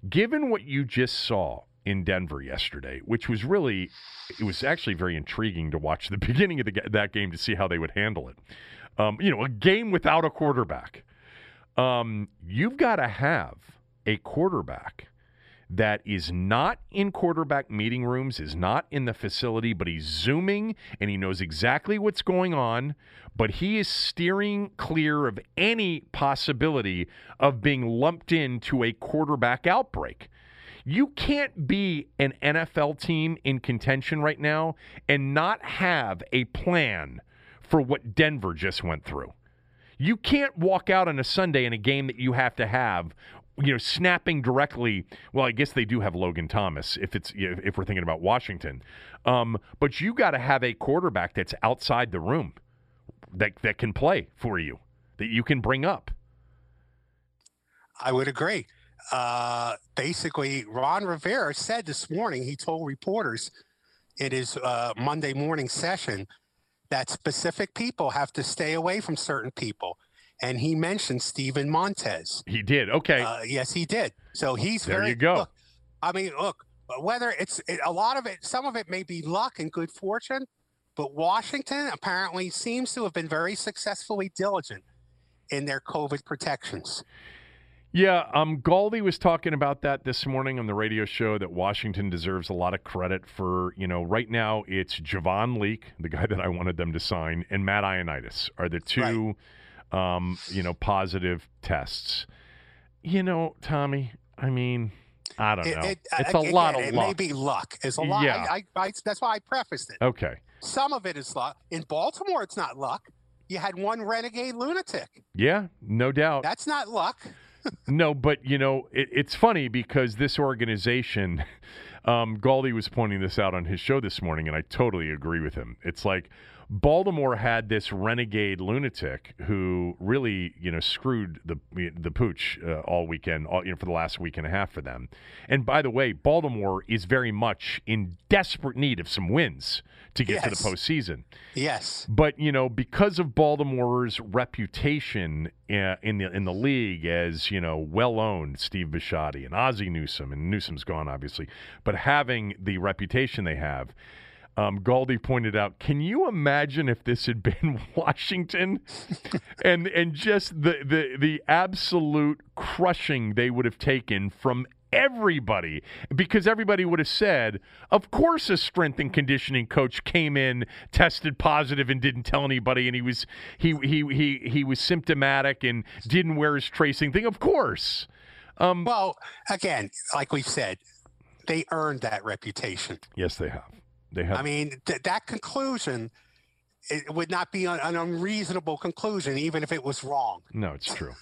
Given what you just saw in Denver yesterday, which was really, it was actually very intriguing to watch the beginning of the, that game to see how they would handle it. Um, you know, a game without a quarterback. Um, you've got to have a quarterback that is not in quarterback meeting rooms, is not in the facility, but he's zooming and he knows exactly what's going on, but he is steering clear of any possibility of being lumped into a quarterback outbreak. You can't be an NFL team in contention right now and not have a plan for what Denver just went through. You can't walk out on a Sunday in a game that you have to have you know, snapping directly. Well, I guess they do have Logan Thomas if it's if we're thinking about Washington, um, but you got to have a quarterback that's outside the room that that can play for you that you can bring up. I would agree. Uh, basically, Ron Rivera said this morning he told reporters in his uh, Monday morning session that specific people have to stay away from certain people and he mentioned Steven Montez. He did. Okay. Uh, yes, he did. So he's there. Very, you go. Look, I mean, look, whether it's it, a lot of it, some of it may be luck and good fortune, but Washington apparently seems to have been very successfully diligent in their COVID protections. Yeah, um, Galdi was talking about that this morning on the radio show that Washington deserves a lot of credit for, you know, right now it's Javon Leake, the guy that I wanted them to sign, and Matt Ioannidis are the two. Right um, you know, positive tests. You know, Tommy, I mean, I don't know. It, it's a again, lot of it luck. It may be luck. It's a lot. Yeah. I, I, I, that's why I prefaced it. Okay. Some of it is luck. In Baltimore, it's not luck. You had one renegade lunatic. Yeah, no doubt. That's not luck. no, but you know, it, it's funny because this organization, um, Galdi was pointing this out on his show this morning, and I totally agree with him. It's like Baltimore had this renegade lunatic who really, you know, screwed the the pooch uh, all weekend, all, you know, for the last week and a half for them. And by the way, Baltimore is very much in desperate need of some wins to get yes. to the postseason. Yes. But you know, because of Baltimore's reputation uh, in the in the league as you know well owned, Steve Bisciotti and Ozzie Newsome, and Newsome's gone obviously, but having the reputation they have um, Galdi pointed out, can you imagine if this had been Washington, and and just the the the absolute crushing they would have taken from everybody because everybody would have said, of course, a strength and conditioning coach came in, tested positive, and didn't tell anybody, and he was he he he he was symptomatic and didn't wear his tracing thing. Of course. Um, well, again, like we've said, they earned that reputation. Yes, they have. They have. I mean, th- that conclusion it would not be an, unreasonable conclusion, even if it was wrong. No, it's true.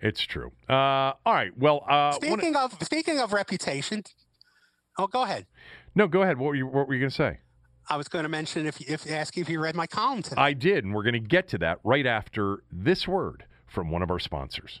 it's true. Uh, all right. Well, uh, speaking of speaking of reputation, oh, go ahead. No, go ahead. What were you What were you going to say? I was going to mention if if ask you if you read my column today. I did, and we're going to get to that right after this word from one of our sponsors.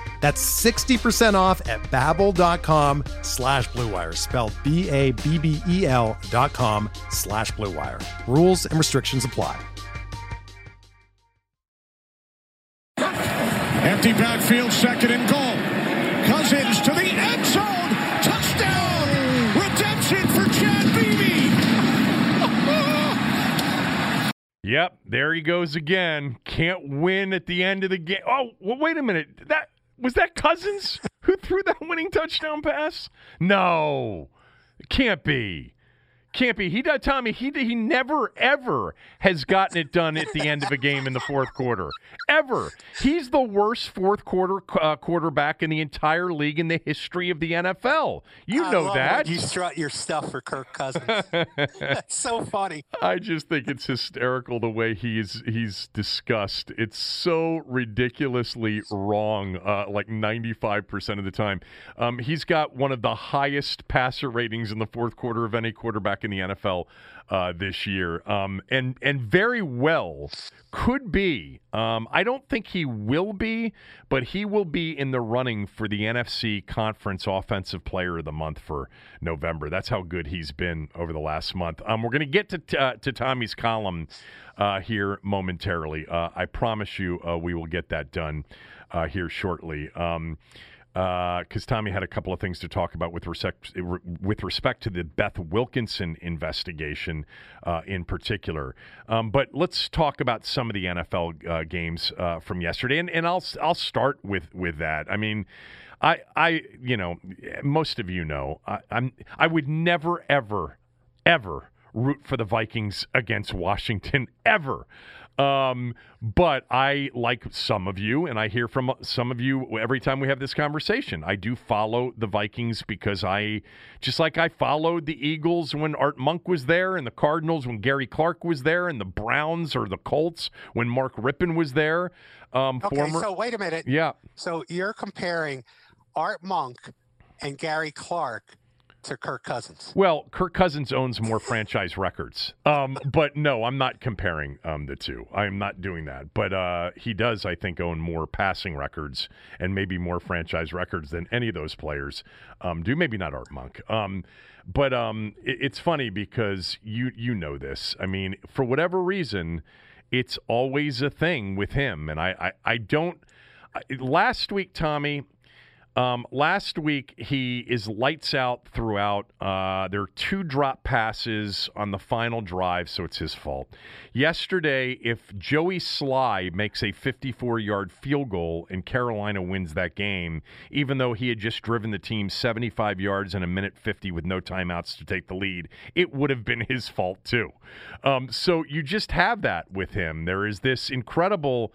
That's 60% off at babbel.com slash bluewire, spelled B-A-B-B-E-L dot com slash bluewire. Rules and restrictions apply. Empty backfield, second and goal. Cousins to the end zone. Touchdown! Redemption for Chad Beebe. Yep, there he goes again. Can't win at the end of the game. Oh, well, wait a minute. That was that Cousins who threw that winning touchdown pass? No, it can't be. Can't be. He does, Tommy. He he never ever has gotten it done at the end of a game in the fourth quarter. Ever. He's the worst fourth quarter uh, quarterback in the entire league in the history of the NFL. You I know that. You strut your stuff for Kirk Cousins. That's so funny. I just think it's hysterical the way he's he's discussed. It's so ridiculously wrong. Uh, like ninety five percent of the time, um, he's got one of the highest passer ratings in the fourth quarter of any quarterback in the NFL uh, this year, um, and and very well could be. Um, I don't think he will be, but he will be in the running for the NFC Conference Offensive Player of the Month for November. That's how good he's been over the last month. Um, we're going to get to uh, to Tommy's column uh, here momentarily. Uh, I promise you, uh, we will get that done uh, here shortly. Um, because uh, Tommy had a couple of things to talk about with respect with respect to the Beth Wilkinson investigation uh, in particular. Um, but let's talk about some of the NFL uh, games uh, from yesterday, and, and I'll I'll start with with that. I mean. I, I, you know, most of you know, I, I'm, I would never, ever, ever root for the Vikings against Washington ever. Um, but I like some of you, and I hear from some of you every time we have this conversation. I do follow the Vikings because I, just like I followed the Eagles when Art Monk was there, and the Cardinals when Gary Clark was there, and the Browns or the Colts when Mark Rypien was there. Um, okay, former, so wait a minute. Yeah. So you're comparing Art Monk and Gary Clark to Kirk Cousins. Well, Kirk Cousins owns more franchise records. Um, but no, I'm not comparing um, the two. I'm not doing that. But uh, he does, I think, own more passing records and maybe more franchise records than any of those players um, do. Maybe not Art Monk. Um, but um, it, it's funny because you you know this. I mean, for whatever reason, it's always a thing with him, and I I, I don't. Last week, Tommy, um, last week, he is lights out throughout. Uh, there are two drop passes on the final drive, so it's his fault. Yesterday, if Joey Slye makes a 54 yard field goal and Carolina wins that game, even though he had just driven the team 75 yards in a minute 50 with no timeouts to take the lead, it would have been his fault too. Um, so you just have that with him. There is this incredible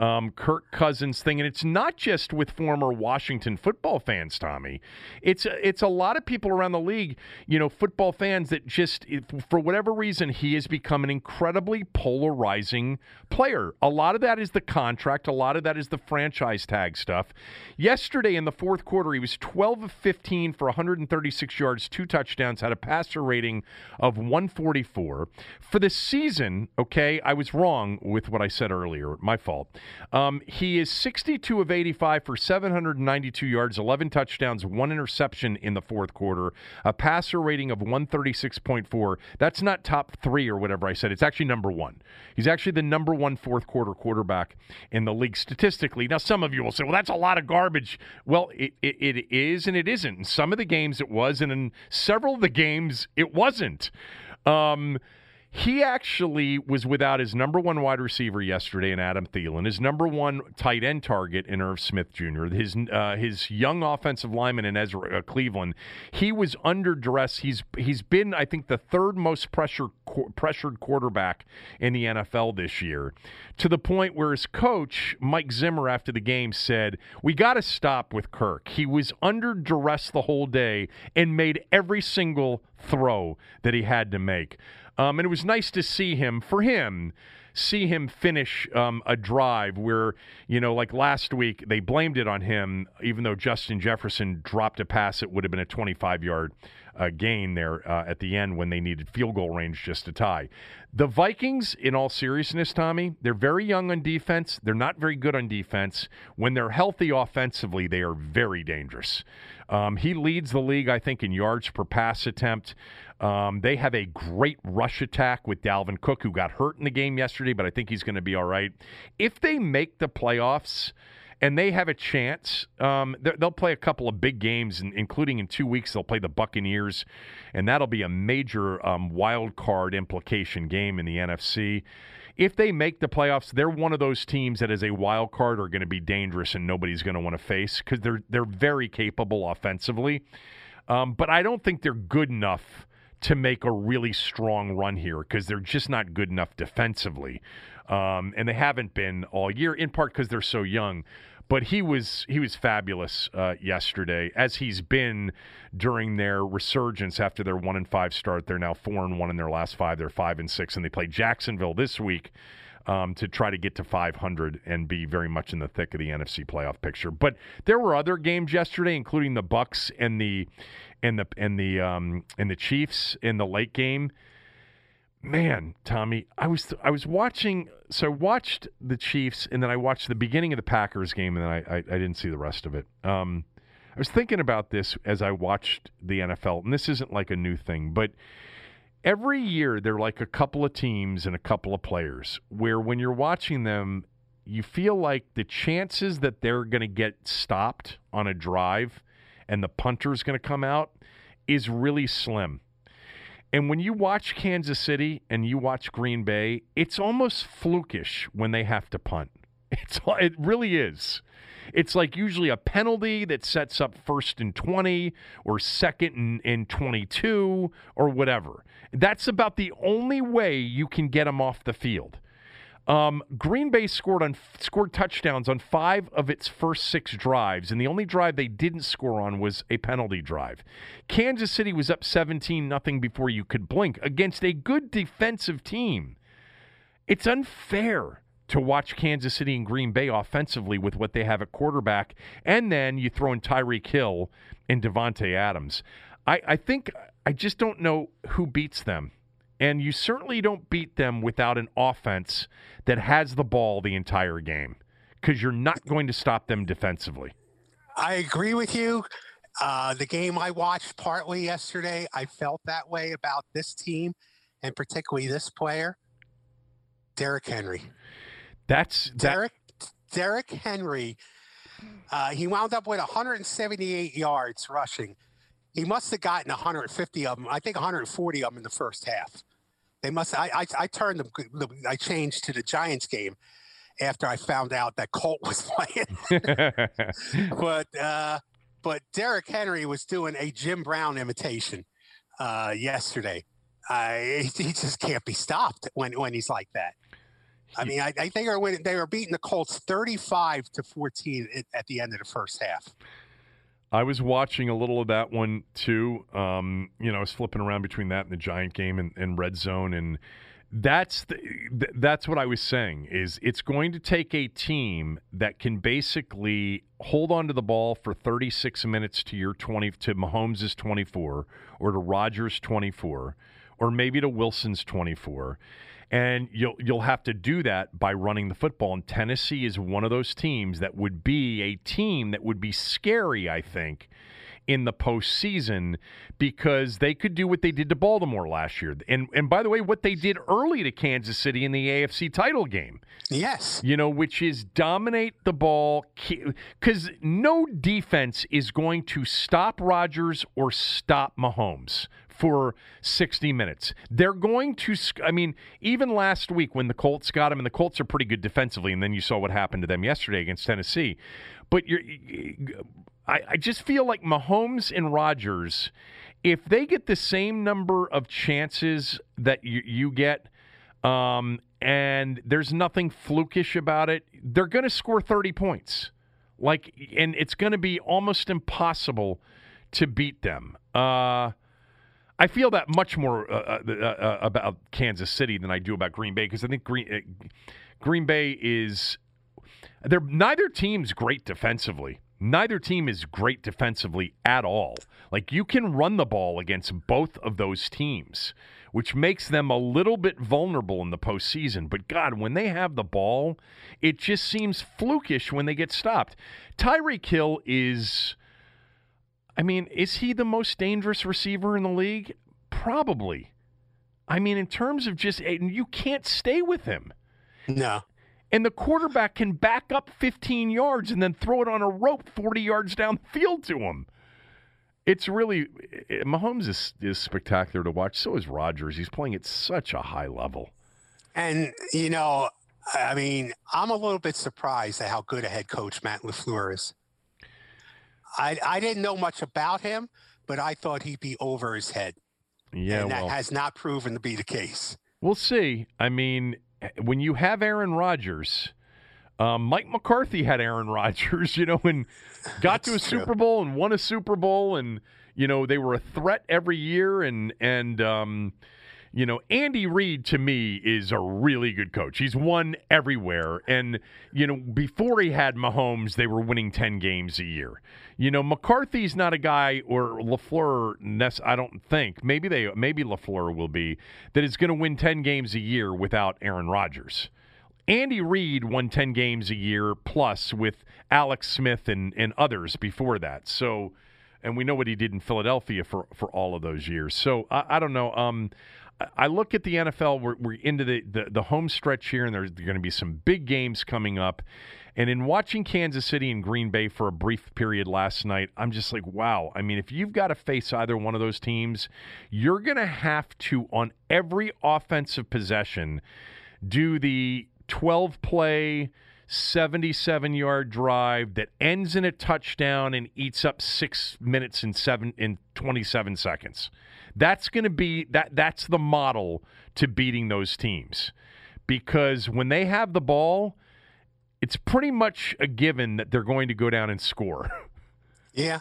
um, Kirk Cousins thing, and it's not just with former Washington football fans, Tommy. It's it's a lot of people around the league, you know, football fans that just, for whatever reason, he has become an incredibly polarizing player. A lot of that is the contract. A lot of that is the franchise tag stuff. Yesterday in the fourth quarter, he was 12 of 15 for 136 yards, two touchdowns, had a passer rating of 144 for the season. Okay, I was wrong with what I said earlier. My fault. Um, he is 62 of 85 for 792 yards, 11 touchdowns, one interception in the fourth quarter, a passer rating of 136.4. That's not top three or whatever I said. It's actually number one. He's actually the number one fourth quarter quarterback in the league statistically. Now, some of you will say, well, that's a lot of garbage. Well, it, it, it is and it isn't. In some of the games it was, and in several of the games it wasn't. Um, he actually was without his number one wide receiver yesterday in Adam Thielen, his number one tight end target in Irv Smith Jr., his uh, his young offensive lineman in Ezra uh, Cleveland. He was under duress. He's he's been, I think, the third most pressure pressured quarterback in the NFL this year, to the point where his coach Mike Zimmer after the game said, "We got to stop with Kirk. He was under duress the whole day and made every single throw that he had to make." Um, and it was nice to see him, for him, see him finish um, a drive where, you know, like last week, they blamed it on him, even though Justin Jefferson dropped a pass, it would have been a 25 yard uh, gain there uh, at the end when they needed field goal range just to tie. The Vikings, in all seriousness, Tommy, they're very young on defense. They're not very good on defense. When they're healthy offensively, they are very dangerous. Um, he leads the league, I think, in yards per pass attempt. Um, they have a great rush attack with Dalvin Cook, who got hurt in the game yesterday, but I think he's going to be all right. If they make the playoffs, and they have a chance. Um, they'll play a couple of big games, including in two weeks. They'll play the Buccaneers, and that'll be a major um, wild card implication game in the NFC. If they make the playoffs, they're one of those teams that, as a wild card, are going to be dangerous and nobody's going to want to face because they're they're very capable offensively. Um, but I don't think they're good enough to make a really strong run here because they're just not good enough defensively. Um, and they haven't been all year, in part because they're so young. But he was he was fabulous uh, yesterday, as he's been during their resurgence after their one and five start. They're now four and one in their last five. They're five and six, and they play Jacksonville this week um, to try to get to 500 and be very much in the thick of the NFC playoff picture. But there were other games yesterday, including the Bucs and the and the and the um, and the Chiefs in the late game. Man, Tommy, I was I was watching. So I watched the Chiefs, and then I watched the beginning of the Packers game, and then I I, I didn't see the rest of it. Um, I was thinking about this as I watched the NFL, and this isn't like a new thing, but every year there are like a couple of teams and a couple of players where when you're watching them, you feel like the chances that they're going to get stopped on a drive and the punter is going to come out is really slim. And when you watch Kansas City and you watch Green Bay, it's almost flukish when they have to punt. It's it really is. It's like usually a penalty that sets up first and 20 or second and, 22 or whatever. That's about the only way you can get them off the field. Um, Green Bay scored on scored touchdowns on five of its first six drives, and the only drive they didn't score on was a penalty drive. Kansas City was up 17 nothing before you could blink against a good defensive team. It's unfair to watch Kansas City and Green Bay offensively with what they have at quarterback, and then you throw in Tyreek Hill and Davante Adams. I, I think I just don't know who beats them. And you certainly don't beat them without an offense that has the ball the entire game because you're not going to stop them defensively. I agree with you. Uh, the game I watched partly yesterday, I felt that way about this team and particularly this player, Derrick Henry. That's that- Derrick Derrick Henry. Uh, he wound up with 178 yards rushing. He must have gotten 150 of them. I think 140 of them in the first half. They must. I I, I turned them. I changed to the Giants game after I found out that Colt was playing. but uh, but Derrick Henry was doing a Jim Brown imitation uh, yesterday. Uh, he just can't be stopped when when he's like that. I mean, I, I think they were, they beating the Colts 35 to 14 at, the end of the first half. I was watching a little of that one too. Um, you know, I was flipping around between that and the Giant game and, and Red Zone, and that's the, that's what I was saying. Is it's going to take a team that can basically hold on to the ball for 36 minutes to your 20 to Mahomes' 24 or to Rodgers' 24 or maybe to Wilson's 24 and you'll you'll have to do that by running the football. And Tennessee is one of those teams that would be a team that would be scary, I think, in the postseason because they could do what they did to Baltimore last year. And and by the way, what they did early to Kansas City in the AFC title game. Yes. You know, which is dominate the ball cuz no defense is going to stop Rodgers or stop Mahomes for 60 minutes. They're going to, I mean, even last week when the Colts got him, and the Colts are pretty good defensively, and then you saw what happened to them yesterday against Tennessee. But you're, I, I just feel like Mahomes and Rodgers, if they get the same number of chances that you, you get, um, and there's nothing flukish about it, they're going to score 30 points. Like, and it's going to be almost impossible to beat them. Uh, I feel that much more uh, uh, uh, uh, about Kansas City than I do about Green Bay because I think Green uh, Green Bay is they're neither team's great defensively. Neither team is great defensively at all. Like you can run the ball against both of those teams, which makes them a little bit vulnerable in the postseason. But God, when they have the ball, it just seems flukish when they get stopped. Tyreek Hill is I mean, is he the most dangerous receiver in the league? Probably. I mean, in terms of just, you can't stay with him. No. And the quarterback can back up 15 yards and then throw it on a rope 40 yards down the field to him. It's really, eh, eh, Mahomes is, is spectacular to watch. So is Rodgers. He's playing at such a high level. And, you know, I mean, I'm a little bit surprised at how good a head coach Matt LaFleur is. I, I didn't know much about him, but I thought he'd be over his head. Yeah, and well, that has not proven to be the case. We'll see. I mean, when you have Aaron Rodgers, um, Mike McCarthy had Aaron Rodgers, you know, and got to a true. Super Bowl and won a Super Bowl, and you know they were a threat every year, and and um, you know, Andy Reid to me is a really good coach. He's won everywhere. And, you know, before he had Mahomes, they were winning 10 games a year. You know, McCarthy's not a guy or LaFleur, I don't think, maybe they, maybe LaFleur will be, that is going to win 10 games a year without Aaron Rodgers. Andy Reid won 10 games a year plus with Alex Smith and, and others before that. So, and we know what he did in Philadelphia for, for all of those years. So I, I don't know. Um, I look at the NFL. We're, we're into the, the, the home stretch here, and there's going to be some big games coming up. And in watching Kansas City and Green Bay for a brief period last night, I'm just like, wow. I mean, if you've got to face either one of those teams, you're going to have to, on every offensive possession, do the 12 play, 77 yard drive that ends in a touchdown and eats up six minutes and seven in 27 seconds. That's going to be that. That's the model to beating those teams because when they have the ball, it's pretty much a given that they're going to go down and score. Yeah.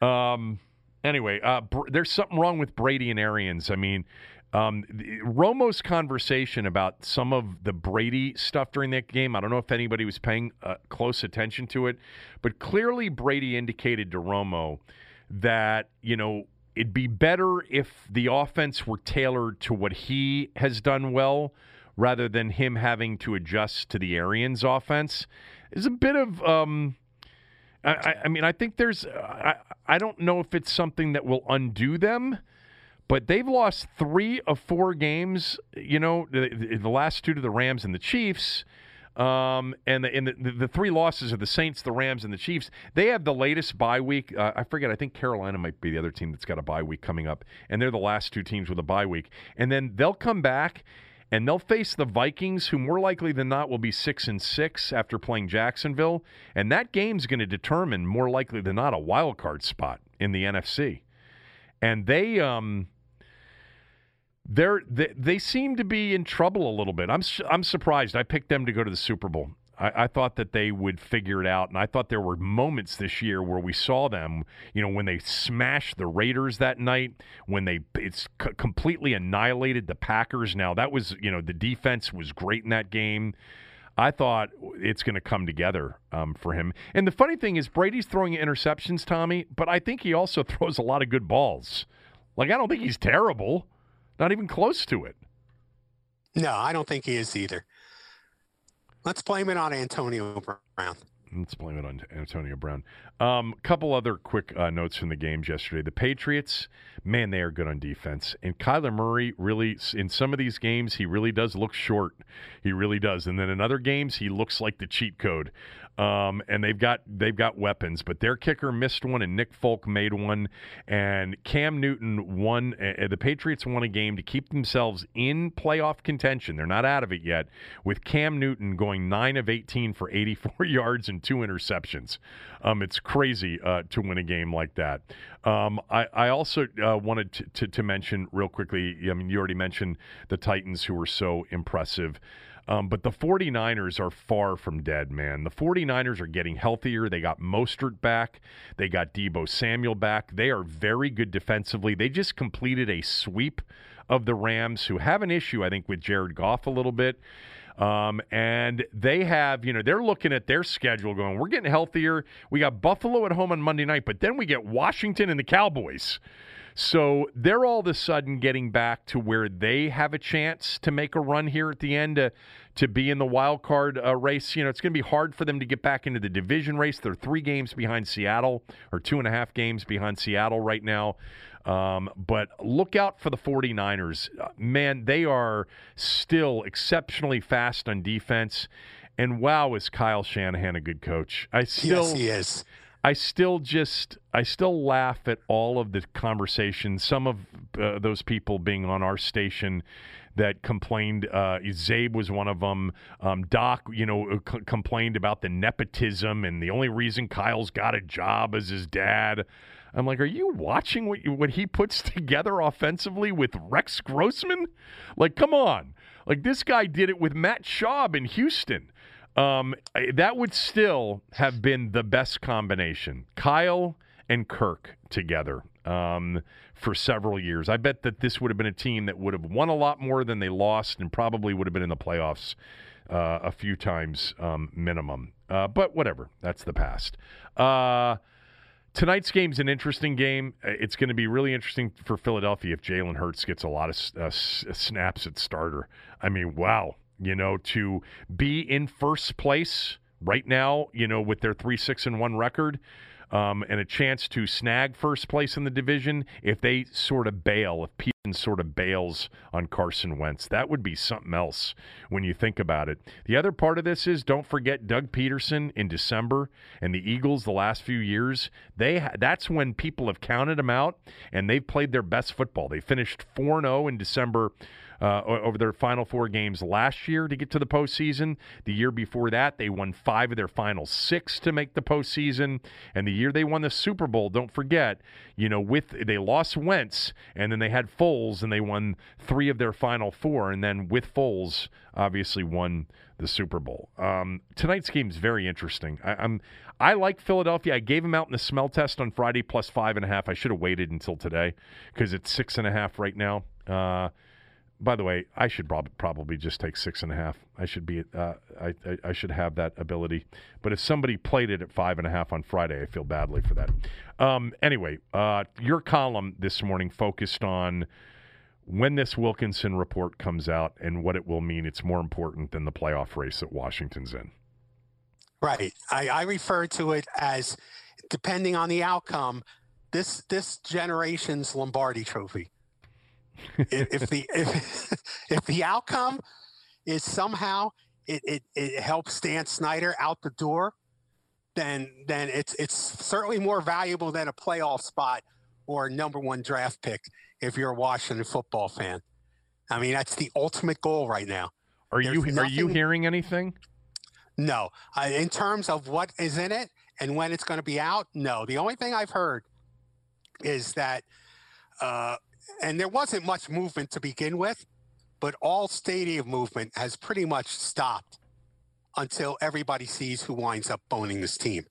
Um. Anyway, uh, there's something wrong with Brady and Arians. I mean, um, Romo's conversation about some of the Brady stuff during that game, I don't know if anybody was paying uh, close attention to it, but clearly Brady indicated to Romo that, you know, it'd be better if the offense were tailored to what he has done well rather than him having to adjust to the Arians offense. Is a bit of. Um, I, I, mean, I think there's. I, I don't know if it's something that will undo them but they've lost three of four games. You know, the, the last two to the Rams and the Chiefs. Um, and the, and the, the, three losses are the Saints, the Rams, and the Chiefs. They have the latest bye week. Uh, I forget. I think Carolina might be the other team that's got a bye week coming up, and they're the last two teams with a bye week. And then they'll come back and they'll face the Vikings, who more likely than not will be six and six after playing Jacksonville. And that game's going to determine more likely than not a wild card spot in the NFC. And they um they're they, they seem to be in trouble a little bit. I'm I'm surprised. I picked them to go to the Super Bowl. I, I, thought that they would figure it out, and I thought there were moments this year where we saw them. You know, when they smashed the Raiders that night, when they it's c- completely annihilated the Packers. Now that was you know the defense was great in that game. I thought it's going to come together um, for him. And the funny thing is, Brady's throwing interceptions, Tommy, but I think he also throws a lot of good balls. Like I don't think he's terrible. Not even close to it. No, I don't think he is either. Let's blame it on Antonio Brown. Let's blame it on Antonio Brown. A um, couple other quick uh, notes from the games yesterday. The Patriots, man, they are good on defense. And Kyler Murray really, in some of these games, he really does look short. He really does. And then in other games, he looks like the cheat code. Um, and they've got they've got weapons, but their kicker missed one, and Nick Folk made one, and Cam Newton won. Uh, the Patriots won a game to keep themselves in playoff contention. They're not out of it yet, with Cam Newton going nine of eighteen for eighty-four yards and two interceptions. Um, it's crazy uh, to win a game like that. Um, I, I, also uh, wanted to, to, to mention real quickly. I mean, you already mentioned the Titans, who were so impressive. Um, but the 49ers are far from dead, man. The 49ers are getting healthier. They got Mostert back. They got Deebo Samuel back. They are very good defensively. They just completed a sweep of the Rams, who have an issue, I think, with Jared Goff a little bit. Um, and they have, you know, they're looking at their schedule going, we're getting healthier. We got Buffalo at home on Monday night, but then we get Washington and the Cowboys. So they're all of a sudden getting back to where they have a chance to make a run here at the end to, to be in the wild card uh, race. You know, it's going to be hard for them to get back into the division race. They're three games behind Seattle, or two and a half games behind Seattle right now. Um, but look out for the 49ers. Uh, man, they are still exceptionally fast on defense. And wow, is Kyle Shanahan a good coach? I still, yes, he is. I still just I still laugh at all of the conversations. Some of uh, those people being on our station that complained. Uh, Zabe was one of them. Um, Doc, you know, uh, c- complained about the nepotism and the only reason Kyle's got a job is his dad. I'm like, are you watching what you, what he puts together offensively with Rex Grossman? Like, come on! Like this guy did it with Matt Schaub in Houston. Um, that would still have been the best combination. Kyle and Kirk together um, for several years. I bet that this would have been a team that would have won a lot more than they lost and probably would have been in the playoffs uh, a few times um, minimum. Uh, but whatever, that's the past. Uh, tonight's game's an interesting game. It's going to be really interesting for Philadelphia if Jalen Hurts gets a lot of uh, snaps at starter. I mean, wow you know, to be in first place right now, you know, with their 3 6 and 1 record. Um, and a chance to snag first place in the division if they sort of bail, if Peyton sort of bails on Carson Wentz. That would be something else when you think about it. The other part of this is don't forget Doug Pederson in December and the Eagles the last few years. They that's when people have counted them out and they've played their best football. They finished 4 0 in December uh, over their final four games last year to get to the postseason. The year before that, they won five of their final six to make the postseason. And the year they won the Super Bowl, don't forget, you know, with they lost Wentz and then they had Foles and they won three of their final four. And then with Foles, obviously won the Super Bowl. Um, tonight's game is very interesting. I, am I like Philadelphia. I gave them out in the smell test on Friday plus five and a half. I should have waited until today because it's six and a half right now. Uh, by the way, I should prob- probably just take six and a half. I should be, uh, I, I, I, should have that ability. But if somebody played it at five and a half on Friday, I feel badly for that. Um, anyway, uh, your column this morning focused on when this Wilkinson report comes out and what it will mean. It's more important than the playoff race that Washington's in. Right. I, I refer to it as, depending on the outcome, this this generation's Lombardi Trophy. If, if, the if, if the outcome is somehow it, it, it helps Dan Snyder out the door, then then it's it's certainly more valuable than a playoff spot or a number one draft pick if you're a Washington football fan. I mean, that's the ultimate goal right now. Are There's you nothing, are you hearing anything? No. Uh, in terms of what is in it and when it's going to be out, no. The only thing I've heard is that, uh, and there wasn't much movement to begin with, but all stadium movement has pretty much stopped until everybody sees who winds up owning this team.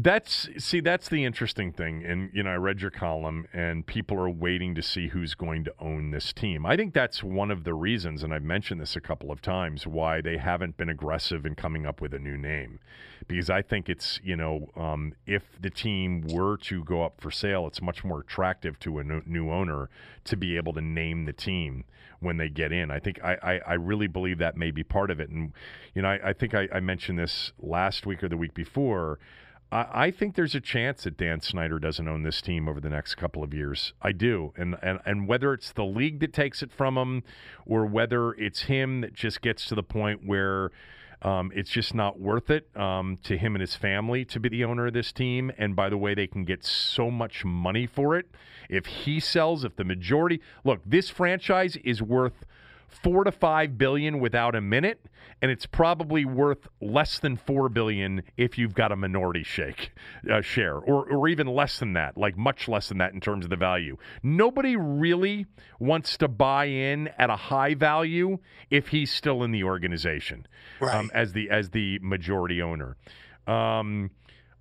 That's see, that's the interesting thing. And you know, I read your column, and people are waiting to see who's going to own this team. I think that's one of the reasons, and I've mentioned this a couple of times, why they haven't been aggressive in coming up with a new name. Because I think it's you know, um, if the team were to go up for sale, it's much more attractive to a new owner to be able to name the team when they get in. I think I, I, I really believe that may be part of it. And you know, I, I think I, I mentioned this last week or the week before. I, think there's a chance that Dan Snyder doesn't own this team over the next couple of years. I do, and and and whether it's the league that takes it from him, or whether it's him that just gets to the point where. Um, it's just not worth it um, to him and his family to be the owner of this team. And by the way, they can get so much money for it. If he sells, if the majority look, this franchise is worth four to five billion without a minute, and it's probably worth less than four billion if you've got a minority shake uh, share, or or even less than that, like much less than that in terms of the value. Nobody really wants to buy in at a high value if he's still in the organization right. um, as the as the majority owner. Um,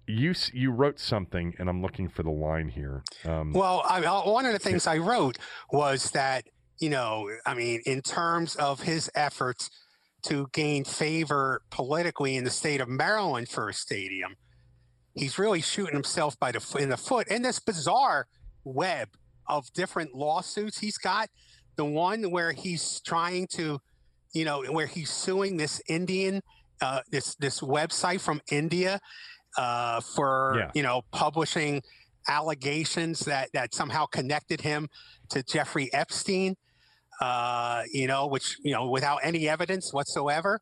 you you wrote something, and I'm looking for the line here. Um, well, I, one of the things I wrote was that you know, I mean, in terms of his efforts to gain favor politically in the state of Maryland for a stadium, he's really shooting himself by the in the foot in this bizarre web of different lawsuits he's got. The one where he's trying to, you know, where he's suing this Indian, uh, this this website from India, uh, for yeah. you know publishing allegations that that somehow connected him to Jeffrey Epstein uh, you know, which you know, without any evidence whatsoever.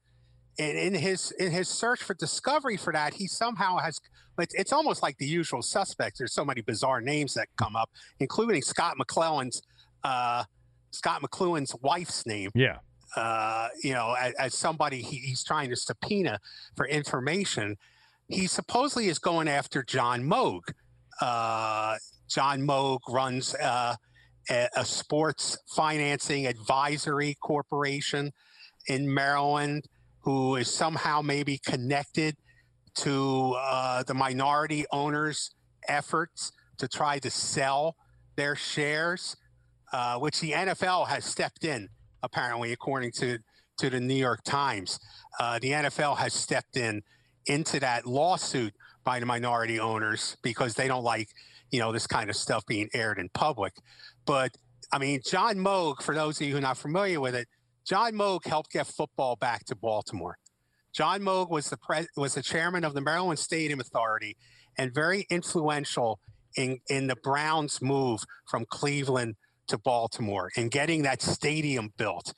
And in his in his search for discovery for that, he somehow has. It's, it's almost like the usual suspects. There's so many bizarre names that come up, including Scott McClellan's uh, Scott McCloughan's wife's name. Yeah. Uh, you know, as, as somebody he, he's trying to subpoena for information. He supposedly is going after John Moag. Uh, John Moag runs uh, a, a sports financing advisory corporation in Maryland who is somehow maybe connected to uh, the minority owners' efforts to try to sell their shares, uh, which the NFL has stepped in, apparently, according to, to the New York Times. Uh, the NFL has stepped in into that lawsuit by the minority owners because they don't like, you know, this kind of stuff being aired in public. But I mean, John Moag, for those of you who are not familiar with it, John Moag helped get football back to Baltimore. John Moag was the pre- was the chairman of the Maryland Stadium Authority and very influential in in the Browns' move from Cleveland to Baltimore and getting that stadium built.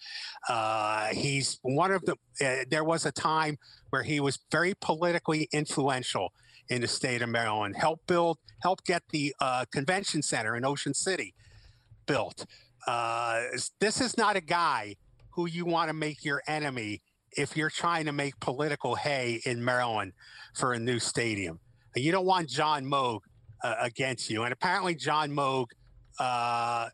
Uh, he's one of the. Uh, there was a time where he was very politically influential in the state of Maryland. Helped build, helped get the uh, convention center in Ocean City built. Uh, this is not a guy who you want to make your enemy if you're trying to make political hay in Maryland for a new stadium. You don't want John Moag uh, against you. And apparently, John Moag, uh,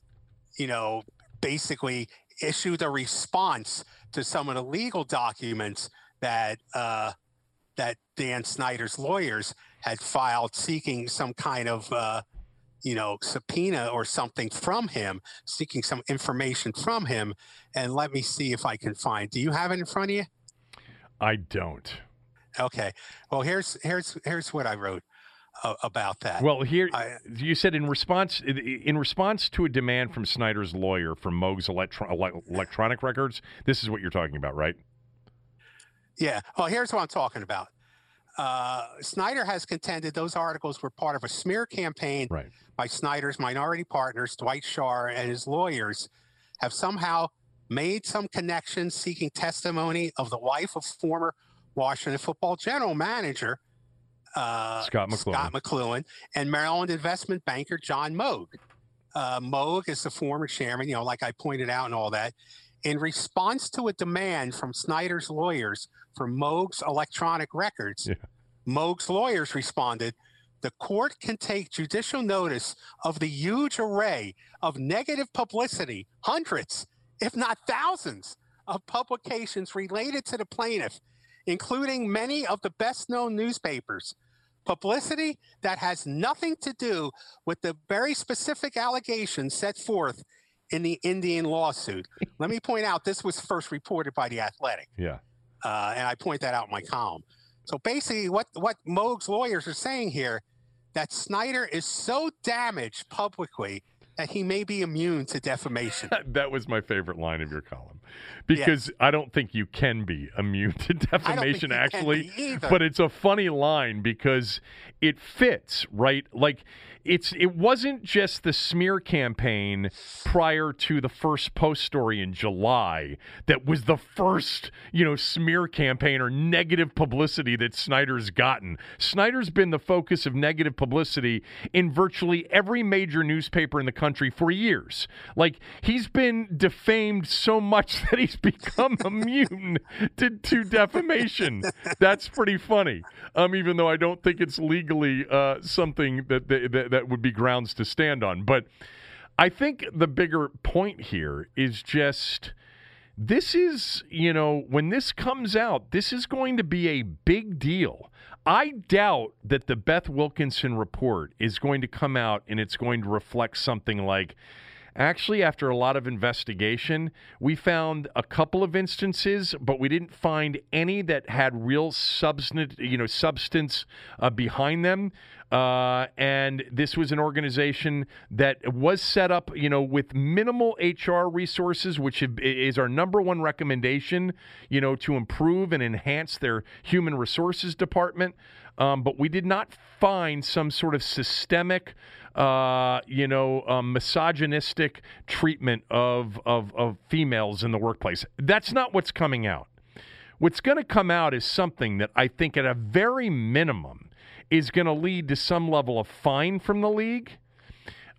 you know, basically issued a response to some of the legal documents that uh, that Dan Snyder's lawyers had filed seeking some kind of uh, you know subpoena or something from him, seeking some information from him. And let me see if I can find. Do you have it in front of you? I don't. Okay. Well, here's here's here's what I wrote uh, about that. Well, here I, you said in response in response to a demand from Snyder's lawyer for Moag's electro- electronic records. This is what you're talking about, right? Yeah. Well, here's what I'm talking about. Uh, Snyder has contended those articles were part of a smear campaign right. by Snyder's minority partners, Dwight Schar and his lawyers, have somehow made some connections seeking testimony of the wife of former Washington football general manager uh, Scott McCloughan. Scott McCloughan and Maryland investment banker John Moag. Uh, Moag is the former chairman, you know, like I pointed out and all that. In response to a demand from Snyder's lawyers for Moag's electronic records, yeah. Moag's lawyers responded, the court can take judicial notice of the huge array of negative publicity, hundreds, if not thousands, of publications related to the plaintiff, including many of the best known newspapers. Publicity that has nothing to do with the very specific allegations set forth in the Indian lawsuit. Let me point out this was first reported by The Athletic. Yeah. Uh, and I point that out in my column. So basically, what, what Moag's lawyers are saying here that Snyder is so damaged publicly that he may be immune to defamation. that was my favorite line of your column because yeah. I don't think you can be immune to defamation actually, but it's a funny line because it fits, right? Like it's it wasn't just the smear campaign prior to the first post story in July that was the first, you know, smear campaign or negative publicity that Snyder's gotten. Snyder's been the focus of negative publicity in virtually every major newspaper in the country for years. Like he's been defamed so much that he's become immune to, to defamation. That's pretty funny. Um, even though I don't think it's legally uh, something that, that that would be grounds to stand on. But I think the bigger point here is just this is, you know, when this comes out, this is going to be a big deal. I doubt that the Beth Wilkinson report is going to come out and it's going to reflect something like, Actually, after a lot of investigation, we found a couple of instances, but we didn't find any that had real substance, you know, substance uh, behind them. Uh, and this was an organization that was set up, you know, with minimal HR resources, which is our number one recommendation, you know, to improve and enhance their human resources department. Um, but we did not find some sort of systemic, uh, you know, um, misogynistic treatment of, of, of females in the workplace. That's not what's coming out. What's going to come out is something that I think, at a very minimum, is going to lead to some level of fine from the league.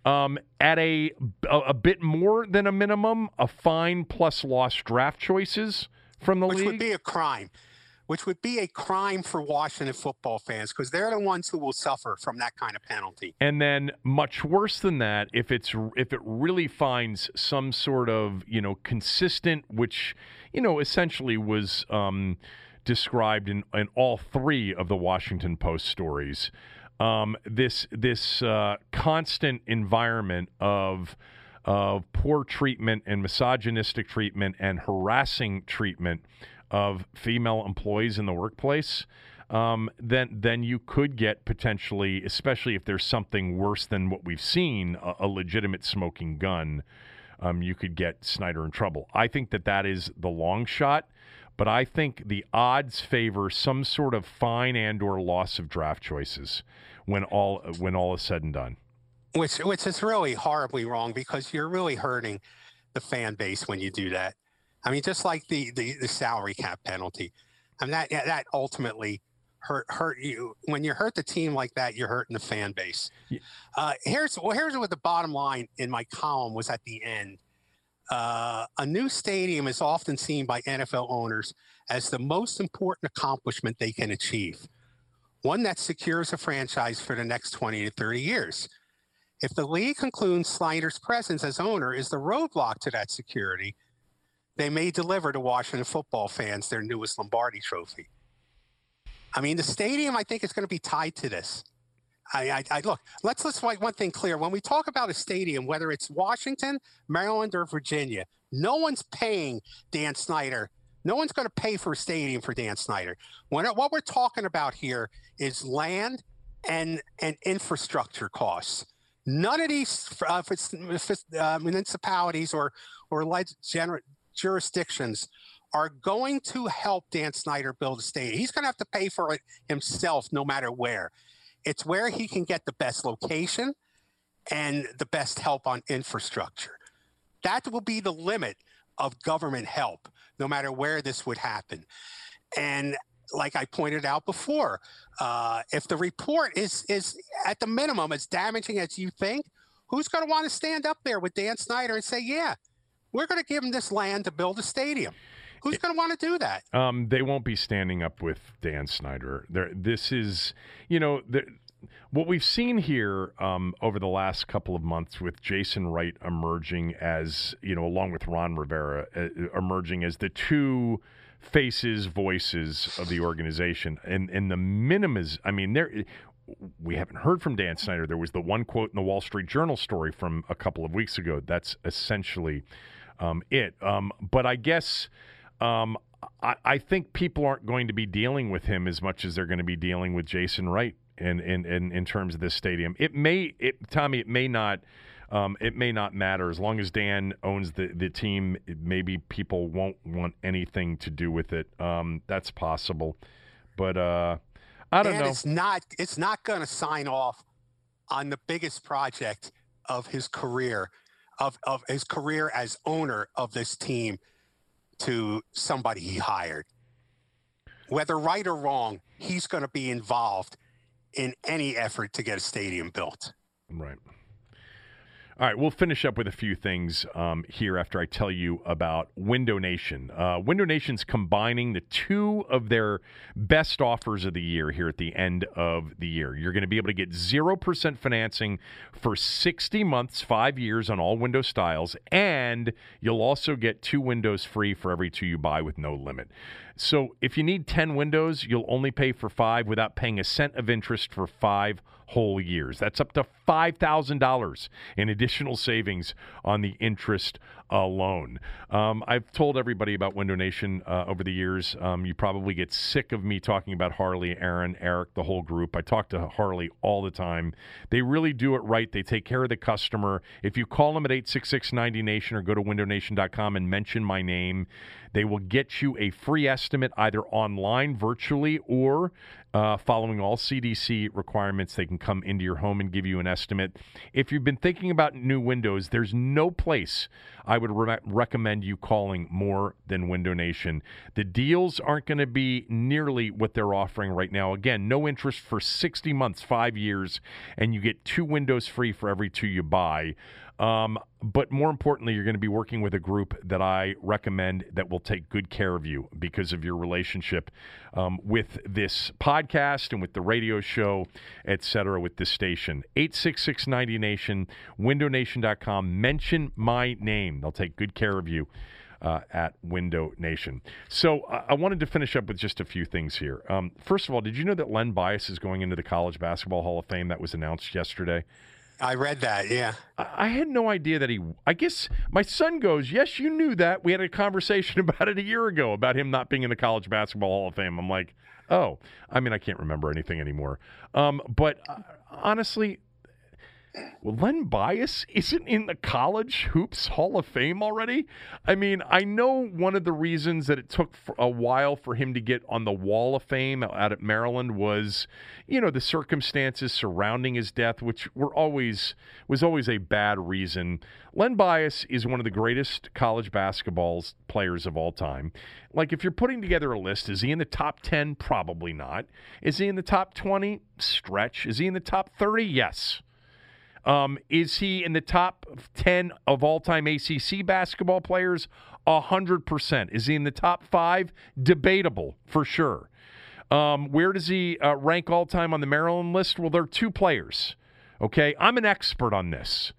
Um, at a, a, a bit more than a minimum, a fine plus lost draft choices from the Which league, which would be a crime. Which would be a crime for Washington football fans because they're the ones who will suffer from that kind of penalty. And then, much worse than that, if it's if it really finds some sort of you know consistent, which you know essentially was. Um, described in, in all three of the Washington Post stories. Um, this this uh, constant environment of of poor treatment and misogynistic treatment and harassing treatment of female employees in the workplace, um, then then you could get potentially, especially if there's something worse than what we've seen, a, a legitimate smoking gun. Um, you could get Snyder in trouble. I think that that is the long shot but I think the odds favor some sort of fine and or loss of draft choices when all when all is said and done. Which which is really horribly wrong because you're really hurting the fan base when you do that. I mean, just like the the, the salary cap penalty, I mean that that ultimately hurt hurt you when you hurt the team like that. You're hurting the fan base. Yeah. Uh, here's well, here's what the bottom line in my column was at the end Uh, a new stadium is often seen by NFL owners as the most important accomplishment they can achieve, one that secures a franchise for the next 20 to 30 years. If the league concludes Snyder's presence as owner is the roadblock to that security, they may deliver to Washington football fans their newest Lombardi trophy. I mean, the stadium, I think, is going to be tied to this. I, I, I, look. Let's let's make one thing clear. When we talk about a stadium, whether it's Washington, Maryland, or Virginia, no one's paying Dan Snyder. No one's going to pay for a stadium for Dan Snyder. When, what we're talking about here is land and and infrastructure costs. None of these uh, uh, municipalities or or jurisdictions are going to help Dan Snyder build a stadium. He's going to have to pay for it himself, no matter where. It's where he can get the best location and the best help on infrastructure. That will be the limit of government help, no matter where this would happen. And like I pointed out before, uh, if the report is is at the minimum as damaging as you think, who's going to want to stand up there with Dan Snyder and say, "Yeah, we're going to give him this land to build a stadium"? Who's going to want to do that? Um, they won't be standing up with Dan Snyder. There, this is, you know, the, what we've seen here um, over the last couple of months with Jason Wright emerging as, you know, along with Ron Rivera, uh, emerging as the two faces, voices of the organization, and and the minimum is, I mean, there. We haven't heard from Dan Snyder. There was the one quote in the Wall Street Journal story from a couple of weeks ago. That's essentially um, it. Um, but I guess um, I, I, think people aren't going to be dealing with him as much as they're going to be dealing with Jason Wright in in, in, in terms of this stadium. It may, it, Tommy, it may not. Um, it may not matter as long as Dan owns the, the team. Maybe people won't want anything to do with it. Um, that's possible, but uh, I don't Dan know. It's not. It's not going to sign off on the biggest project of his career, of of his career as owner of this team to somebody he hired. Whether right or wrong, he's going to be involved in any effort to get a stadium built. Right. All right, we'll finish up with a few things um, here after I tell you about Window Nation. Uh, Window Nation's combining the two of their best offers of the year here at the end of the year. You're going to be able to get 0% financing for 60 months, five years on all window styles, and you'll also get two windows free for every two you buy with no limit. So if you need 10 windows, you'll only pay for five without paying a cent of interest for five whole years. That's up to $5,000 in additional savings on the interest alone. Um, I've told everybody about Window Nation uh, over the years. Um, you probably get sick of me talking about Harley, Aaron, Eric, the whole group. I talk to Harley all the time. They really do it right. They take care of the customer. If you call them at 866 90 Nation or go to windownation.com and mention my name, they will get you a free estimate either online, virtually, or uh, following all CDC requirements. They can come into your home and give you an estimate. If you've been thinking about new windows, there's no place I would re- recommend you calling more than Window Nation. The deals aren't going to be nearly what they're offering right now. Again, no interest for 60 months, five years, and you get two windows free for every two you buy. Um, but more importantly, you're going to be working with a group that I recommend that will take good care of you because of your relationship um, with this podcast and with the radio show, et cetera, with this station. 866 90 Nation, windownation.com. Mention my name. They'll take good care of you. Uh, at Window Nation. So I wanted to finish up with just a few things here. Um, first of all, did you know that Len Bias is going into the College Basketball Hall of Fame? That was announced yesterday. I read that. Yeah. I had no idea that he. I guess my son goes, Yes, you knew that. We had a conversation about it a year ago about him not being in the College Basketball Hall of Fame. I'm like, Oh, I mean, I can't remember anything anymore. Um, but uh, honestly, well, Len Bias isn't in the College Hoops Hall of Fame already. I mean, I know one of the reasons that it took a while for him to get on the Wall of Fame out at Maryland was, you know, the circumstances surrounding his death, which were always was always a bad reason. Len Bias is one of the greatest college basketball players of all time. Like, if you're putting together a list, is he in the top 10? Probably not. Is he in the top 20? Stretch. Is he in the top 30? Yes. Um, is he in the top 10 of all time ACC basketball players? 100%. Is he in the top five? Debatable, for sure. Um, where does he uh, rank all time on the Maryland list? Well, there are two players. Okay. I'm an expert on this.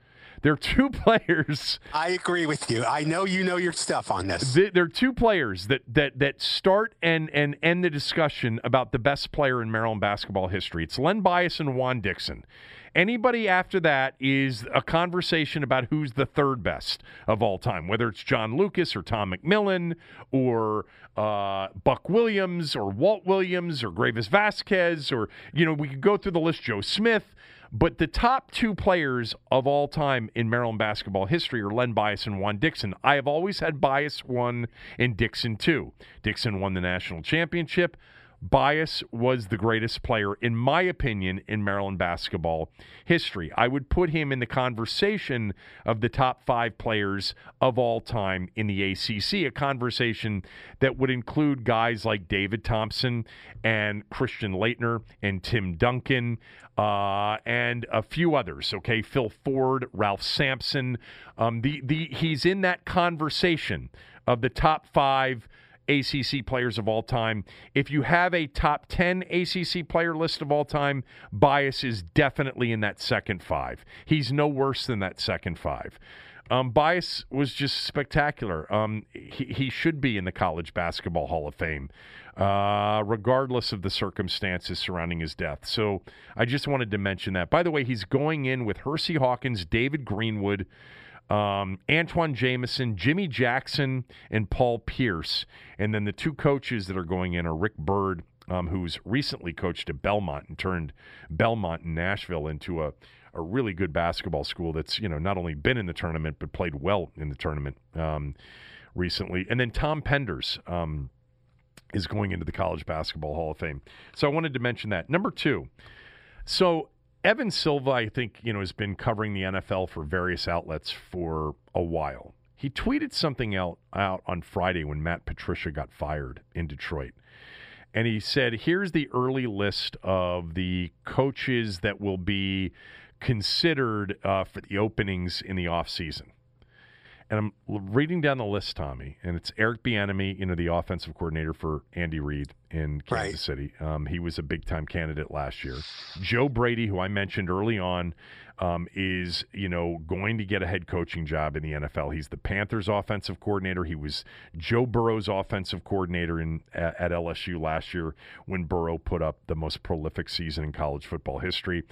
There are two players. I agree with you. I know you know your stuff on this. There are two players that that that start and and end the discussion about the best player in Maryland basketball history. It's Len Bias and Juan Dixon. Anybody after that is a conversation about who's the third best of all time, whether it's John Lucas or Tom McMillan or uh, Buck Williams or Walt Williams or Greivis Vasquez or, you know, we could go through the list, Joe Smith. But the top two players of all time in Maryland basketball history are Len Bias and Juan Dixon. I have always had Bias one and Dixon two. Dixon won the national championship. Bias was the greatest player, in my opinion, in Maryland basketball history. I would put him in the conversation of the top five players of all time in the ACC, a conversation that would include guys like David Thompson and Christian Laettner and Tim Duncan uh, and a few others. Okay, Phil Ford, Ralph Sampson. Um, the the he's in that conversation of the top five ACC players of all time. If you have a top 10 ACC player list of all time, Bias is definitely in that second five. He's no worse than that second five. Um, Bias was just spectacular. Um, he, he should be in the College Basketball Hall of Fame, uh, regardless of the circumstances surrounding his death. So I just wanted to mention that. By the way, he's going in with Hersey Hawkins, David Greenwood, um, Antawn Jamison, Jimmy Jackson, and Paul Pierce. And then the two coaches that are going in are Rick Byrd, um, who's recently coached at Belmont and turned Belmont in Nashville into a, a really good basketball school that's, you know, not only been in the tournament, but played well in the tournament um, recently. And then Tom Penders um, is going into the College Basketball Hall of Fame. So I wanted to mention that. Number two. So Evan Silva, I think, you know, has been covering the NFL for various outlets for a while. He tweeted something out, out on Friday when Matt Patricia got fired in Detroit. And he said, here's the early list of the coaches that will be considered uh, for the openings in the offseason. And I'm reading down the list, Tommy, and it's Eric Bieniemy, you know, the offensive coordinator for Andy Reid in Kansas right. City. Um, he was a big time candidate last year. Joe Brady, who I mentioned early on, um, is you know going to get a head coaching job in the NFL. He's the Panthers' offensive coordinator. He was Joe Burrow's offensive coordinator in at, at LSU last year when Burrow put up the most prolific season in college football history.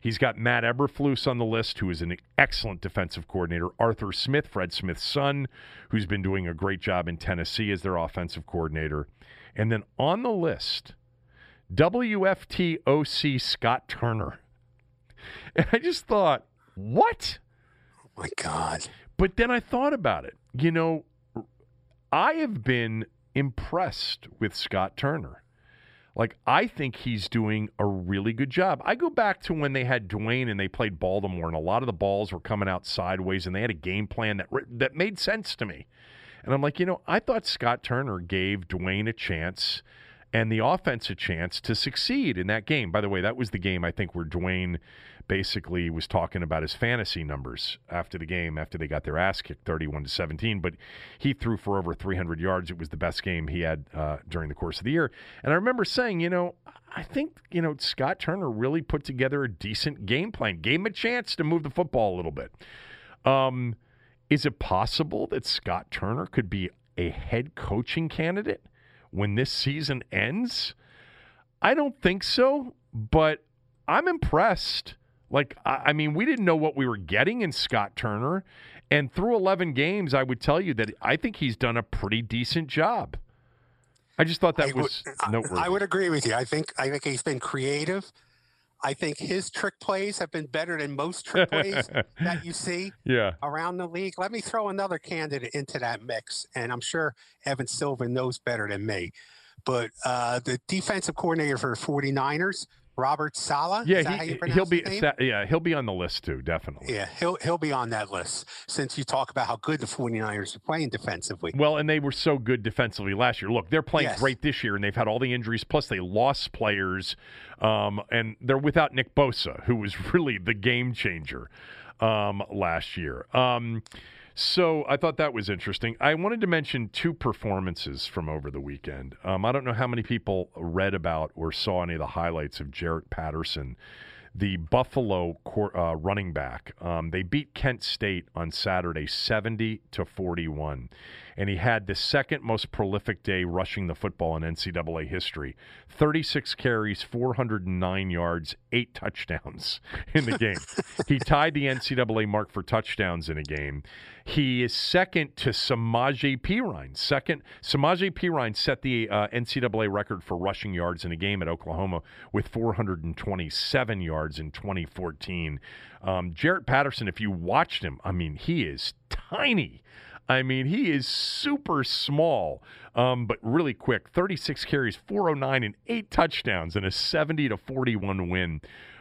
He's got Matt Eberflus on the list, who is an excellent defensive coordinator. Arthur Smith, Fred Smith's son, who's been doing a great job in Tennessee as their offensive coordinator. And then on the list, WFTOC Scott Turner. And I just thought, what? Oh my God. But then I thought about it. You know, I have been impressed with Scott Turner. Like, I think he's doing a really good job. I go back to when they had Dwayne and they played Baltimore, and a lot of the balls were coming out sideways, and they had a game plan that that made sense to me. And I'm like, you know, I thought Scott Turner gave Dwayne a chance and the offense a chance to succeed in that game. By the way, that was the game I think where Dwayne basically was talking about his fantasy numbers after the game after they got their ass kicked 31 to 17 but he threw for over 300 yards. It was the best game he had uh, during the course of the year. And i remember saying you know i think you know scott turner really put together a decent game plan gave him a chance to move the football a little bit. Um, is it possible that scott turner could be a head coaching candidate when this season ends? I don't think so but i'm impressed like, I mean, we didn't know what we were getting in Scott Turner. And through 11 games, I would tell you that I think he's done a pretty decent job. I just thought that I was would, noteworthy. I would agree with you. I think I think he's been creative. I think his trick plays have been better than most trick plays that you see yeah. around the league. Let me throw another candidate into that mix, and I'm sure Evan Silva knows better than me. But uh, the defensive coordinator for the 49ers, Robert Saleh. Yeah, he, will be. Yeah, he'll be on the list too, definitely. Yeah, he'll he'll be on that list since you talk about how good the 49ers are playing defensively. Well, and they were so good defensively last year. Look, they're playing yes. great this year, and they've had all the injuries. Plus, they lost players, um, and they're without Nick Bosa, who was really the game changer um, last year. Um, so I thought that was interesting. I wanted to mention two performances from over the weekend. Um, I don't know how many people read about or saw any of the highlights of Jaret Patterson the Buffalo uh, running back. Um, they beat Kent State on Saturday, seventy to forty-one, and he had the second most prolific day rushing the football in NCAA history: thirty-six carries, four hundred and nine yards, eight touchdowns in the game. he tied the NCAA mark for touchdowns in a game. He is second to Samaje Perine. Second, Samaje Perine set the uh, NCAA record for rushing yards in a game at Oklahoma with 427 yards in 2014. Um, Jaret Patterson, if you watched him, I mean, he is tiny. I mean, he is super small, um, but really quick. 36 carries, 409, and eight touchdowns in a 70 to 41 win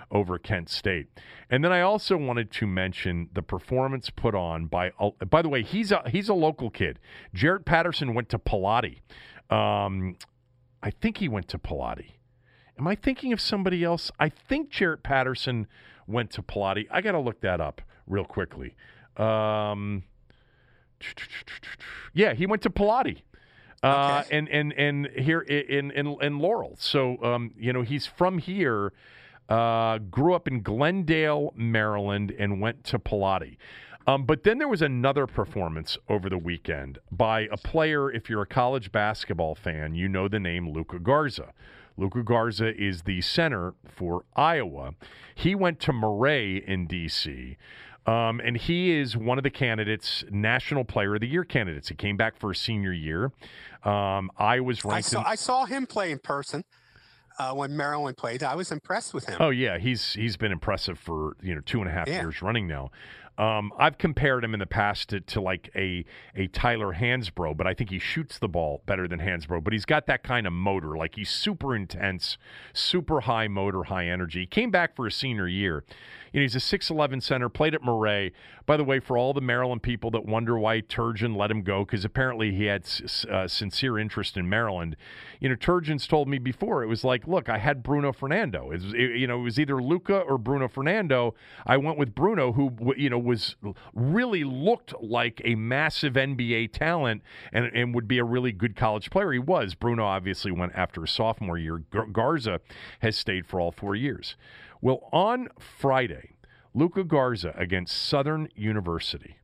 over Kent State. And then I also wanted to mention the performance put on by. Uh, by the way, he's a he's a local kid. Jaret Patterson went to Pallotti. Um, I think he went to Pallotti. Am I thinking of somebody else? I think Jaret Patterson went to Pallotti. I got to look that up real quickly. Um, yeah, he went to Pallotti. Uh, okay. and and and here in in in Laurel. So um, you know he's from here, uh, grew up in Glendale, Maryland, and went to Pallotti. Um, but then there was another performance over the weekend by a player. If you're a college basketball fan, you know the name Luka Garza. Luka Garza is the center for Iowa. He went to Maret in D.C. Um, and he is one of the candidates, National Player of the Year candidates. He came back for a senior year. Um, I was ranked. I saw, in, I saw him play in person uh, when Maryland played. I was impressed with him. Oh yeah, he's he's been impressive for you know two and a half yeah. years running now. Um, I've compared him in the past to, to, like a a Tyler Hansbrough, but I think he shoots the ball better than Hansbrough. But he's got that kind of motor, like he's super intense, super high motor, high energy. He came back for a senior year. You know, he's a 6'11 center, played at Maret. By the way, for all the Maryland people that wonder why Turgeon let him go, because apparently he had uh, sincere interest in Maryland, you know, Turgeon's told me before, it was like, look, I had Bruno Fernando. It was, it, you know, it was either Luka or Bruno Fernando. I went with Bruno, who, you know, was really looked like a massive NBA talent and, and would be a really good college player. He was. Bruno obviously went after a sophomore year. Garza has stayed for all four years. Well, on Friday, Luka Garza against Southern University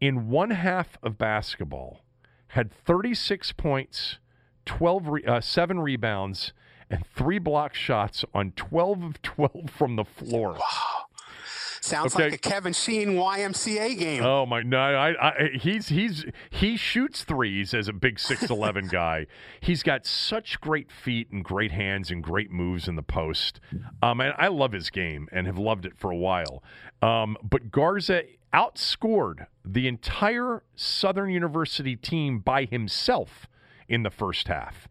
in one half of basketball had 36 points, 12 re- uh, 7 rebounds and 3 block shots on 12 of 12 from the floor. Wow. Sounds okay. like a Kevin Sheehan YMCA game. Oh my no, I, I, he's he's he shoots threes as a big six eleven guy. He's got such great feet and great hands and great moves in the post. Um, and I love his game and have loved it for a while. Um, but Garza outscored the entire Southern University team by himself in the first half.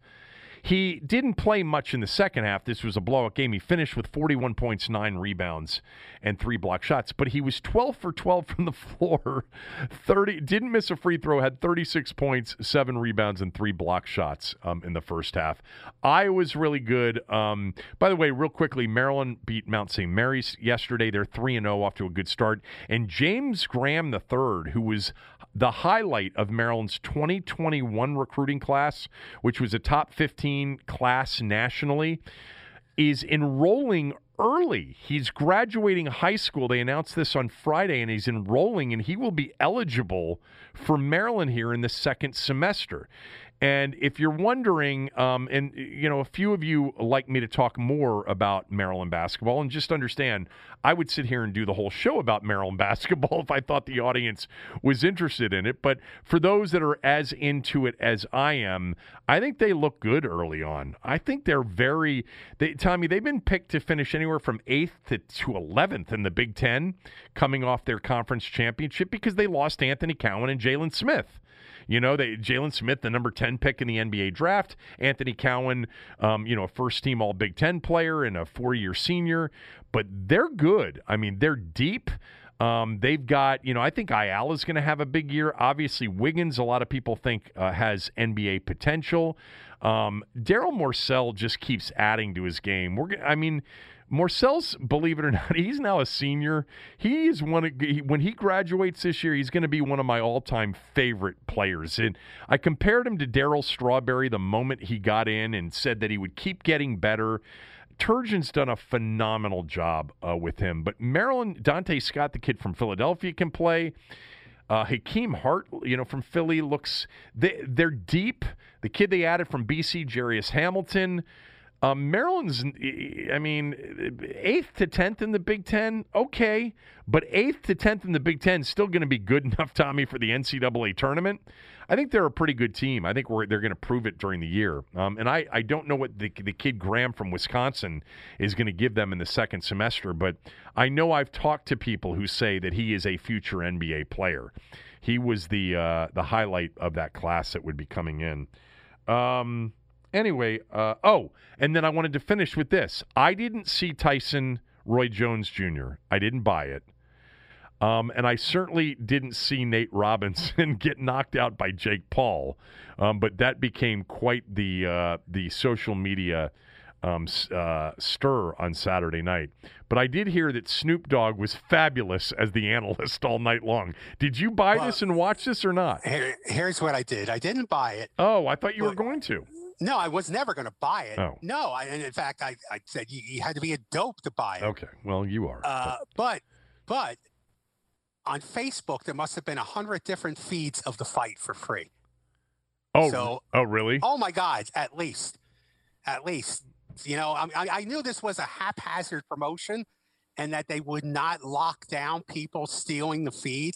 He didn't play much in the second half. This was a blowout game. He finished with 41 points, nine rebounds, and three block shots. But he was 12 for 12 from the floor. 30 didn't miss a free throw. Had 36 points, seven rebounds, and three block shots um, in the first half. Iowa's really good. Um, by the way, real quickly, Maryland beat Mount St. Mary's yesterday. They're three and zero, off to a good start. And James Graham III, who was the highlight of Maryland's 2021 recruiting class, which was a top 15 class nationally, is enrolling early. He's graduating high school. They announced this on Friday, and he's enrolling, and he will be eligible for Maryland here in the second semester. And if you're wondering, um, and you know, a few of you like me to talk more about Maryland basketball, and just understand, I would sit here and do the whole show about Maryland basketball if I thought the audience was interested in it. But for those that are as into it as I am, I think they look good early on. I think they're very, they, Tommy, they've been picked to finish anywhere from eighth to, to 11th in the Big Ten, coming off their conference championship because they lost Anthony Cowan and Jalen Smith You know, they Jalen Smith, the number ten pick in the NBA draft, Anthony Cowan, um, you know, a first team All Big Ten player and a four year senior, but they're good. I mean, they're deep. Um, they've got, you know, I think Ayala is going to have a big year. Obviously, Wiggins, a lot of people think uh, has NBA potential. Um, Darryl Morsell just keeps adding to his game. We're, I mean, Morsell's, believe it or not, he's now a senior. He is one of, when he graduates this year, he's going to be one of my all-time favorite players. And I compared him to Daryl Strawberry the moment he got in and said that he would keep getting better. Turgeon's done a phenomenal job uh, with him. But Maryland, Donta Scott, the kid from Philadelphia, can play. Uh, Hakim Hart, you know, from Philly, looks they they're deep. The kid they added from BC, Jairus Hamilton. Um, Maryland's, I mean, eighth to tenth in the Big Ten, okay, but eighth to tenth in the Big Ten still going to be good enough, Tommy, for the NCAA tournament. I think they're a pretty good team. I think they're going to prove it during the year. Um, and I, I don't know what the, the kid Graham from Wisconsin is going to give them in the second semester, but I know I've talked to people who say that he is a future NBA player. He was the uh, the highlight of that class that would be coming in. Um, anyway, uh, oh, and then I wanted to finish with this. I didn't see Tyson Roy Jones Jr. I didn't buy it. Um, and I certainly didn't see Nate Robinson get knocked out by Jake Paul, um, but that became quite the uh, the social media um, uh, stir on Saturday night. But I did hear that Snoop Dogg was fabulous as the analyst all night long. Did you buy well, this and watch this or not? Here, here's what I did. I didn't buy it. Oh, I thought you were going to. No, I was never going to buy it. Oh. No, I, and in fact, I, I said you, you, had to be a dope to buy it. Okay, well, you are. Uh, but, but on Facebook, there must have been a hundred different feeds of the fight for free. Oh, so, oh, really? Oh my God! At least, at least, you know, I, I knew this was a haphazard promotion, and that they would not lock down people stealing the feed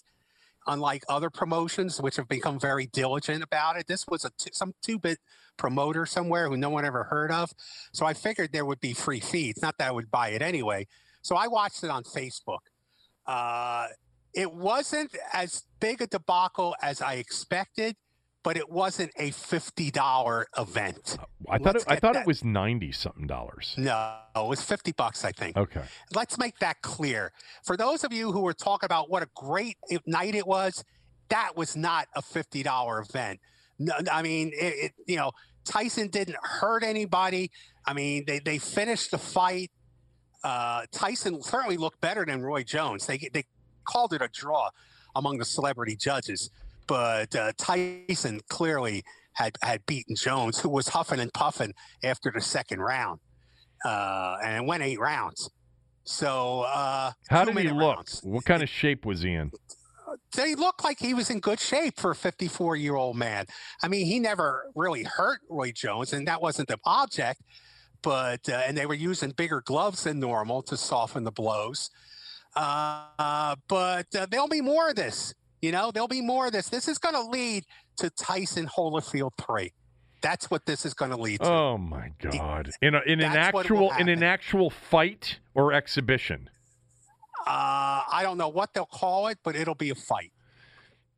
unlike other promotions which have become very diligent about it this was a t- some two-bit promoter somewhere who no one ever heard of. So i figured there would be free feeds not that i would buy it anyway. So i watched it on facebook. Uh, it wasn't as big a debacle as i expected but it wasn't a fifty dollar event. I thought it, I thought that. it was ninety something dollars. No, it was fifty bucks, I think. Okay. Let's make that clear for those of you who were talking about what a great night it was. That was not a fifty dollar event. No, I mean, it, it, you know, Tyson didn't hurt anybody. I mean, they they finished the fight. Uh, Tyson certainly looked better than Roy Jones. They they called it a draw among the celebrity judges but uh, Tyson clearly had had beaten Jones, who was huffing and puffing after the second round, uh, and it went eight rounds. So, uh, how did he look? Rounds. What kind of shape was he in? They looked like he was in good shape for a 54 year old man. I mean, he never really hurt Roy Jones, and that wasn't the object. But uh, and they were using bigger gloves than normal to soften the blows. Uh, but uh, there'll be more of this. You know, there'll be more of this. This is going to lead to Tyson Holyfield three. That's what this is going to lead to. Oh my God! In a, in an actual in an actual fight or exhibition. Uh, I don't know what they'll call it, but it'll be a fight.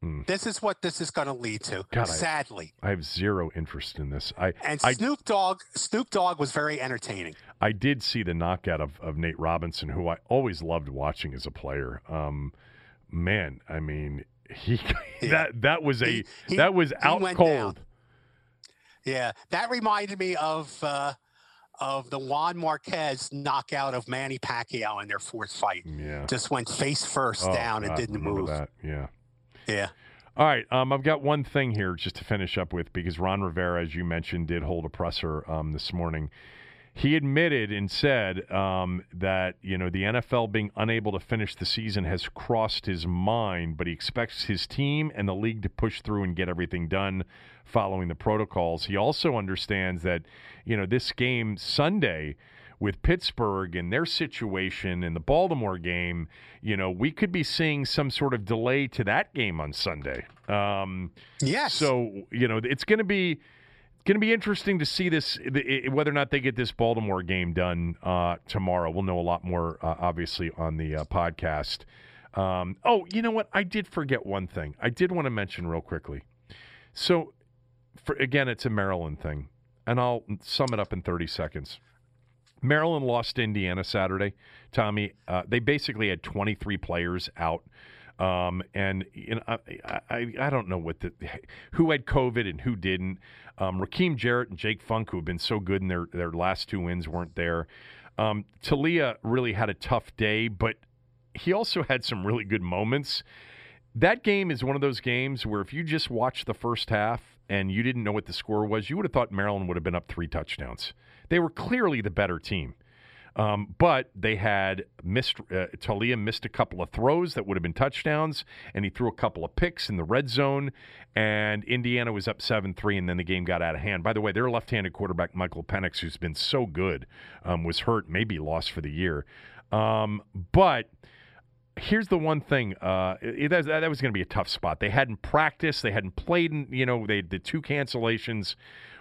Hmm. This is what this is going to lead to. God, sadly, I, I, have zero interest in this. I and Snoop Dogg. Snoop Dogg was very entertaining. I did see the knockout of, of Nate Robinson, who I always loved watching as a player. Um, man, I mean, he yeah. that that was a he, he, that was out cold. Down. Yeah, that reminded me of uh, of the Juan Marquez knockout of Manny Pacquiao in their fourth fight. Yeah, just went face first oh, down God, and didn't move. That. Yeah, yeah. All right, um, I've got one thing here just to finish up with because Ron Rivera, as you mentioned, did hold a presser um, this morning he admitted and said um, that you know the NFL being unable to finish the season has crossed his mind, but he expects his team and the league to push through and get everything done following the protocols. He also understands that you know this game Sunday with Pittsburgh and their situation and the Baltimore game, you know, we could be seeing some sort of delay to that game on Sunday. Um, yes. So you know, it's going to be going to be interesting to see this whether or not they get this Baltimore game done uh, tomorrow. We'll know a lot more, uh, obviously, on the uh, podcast. Um, oh, you know what? I did forget one thing. I did want to mention real quickly. So, for, again, it's a Maryland thing, and I'll sum it up in 30 seconds. Maryland lost Indiana Saturday. Tommy, uh, they basically had 23 players out. Um, and you know, I, I, I don't know what the who had COVID and who didn't. Um, Rakim Jarrett and Jake Funk, who have been so good in their their last two wins, weren't there. Um, Taulia really had a tough day, but he also had some really good moments. That game is one of those games where if you just watched the first half and you didn't know what the score was, you would have thought Maryland would have been up three touchdowns. They were clearly the better team. Um, but they had missed, uh, Taulia missed a couple of throws that would have been touchdowns, and he threw a couple of picks in the red zone, and Indiana was up 7 3, and then the game got out of hand. By the way, their left handed quarterback, Michael Penix, who's been so good, um, was hurt, maybe lost for the year. Um, but here's the one thing uh, it, that, that was going to be a tough spot. They hadn't practiced, they hadn't played, in, you know, they the two cancellations.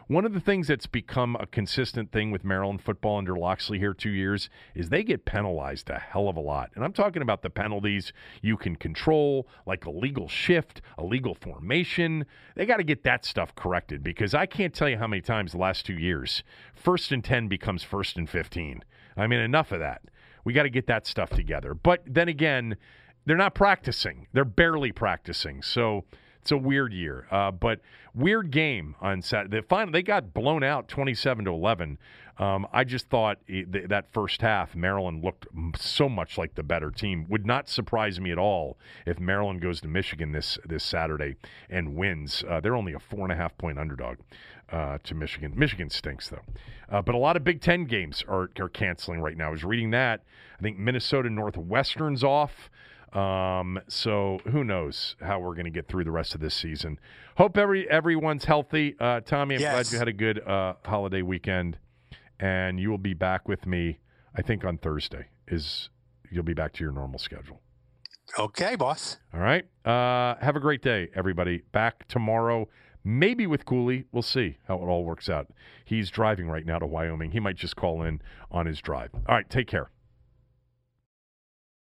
One of the things that's become a consistent thing with Maryland football under Locksley here two years is they get penalized a hell of a lot. And I'm talking about the penalties you can control, like a legal shift, a legal formation. They got to get that stuff corrected because I can't tell you how many times the last two years, first and 10 becomes first and 15. I mean, enough of that. We got to get that stuff together. But then again, they're not practicing. They're barely practicing. So it's a weird year. Uh, but weird game on Saturday. They finally they got blown out 27 to 11. Um, I just thought it, that first half Maryland looked so much like the better team. Would not surprise me at all if Maryland goes to Michigan this this Saturday and wins. Uh, they're only a four and a half point underdog uh, to Michigan. Michigan stinks though. Uh, but a lot of Big Ten games are, are canceling right now. I was reading that. I think Minnesota Northwestern's off. Um, so who knows how we're going to get through the rest of this season. Hope every everyone's healthy. Uh, Tommy, I'm yes. glad you had a good uh, holiday weekend, and you will be back with me. I think on Thursday is you'll be back to your normal schedule. Okay, boss. All right. Uh, have a great day, everybody. Back tomorrow. Maybe with Cooley. We'll see how it all works out. He's driving right now to Wyoming. He might just call in on his drive. All right, take care.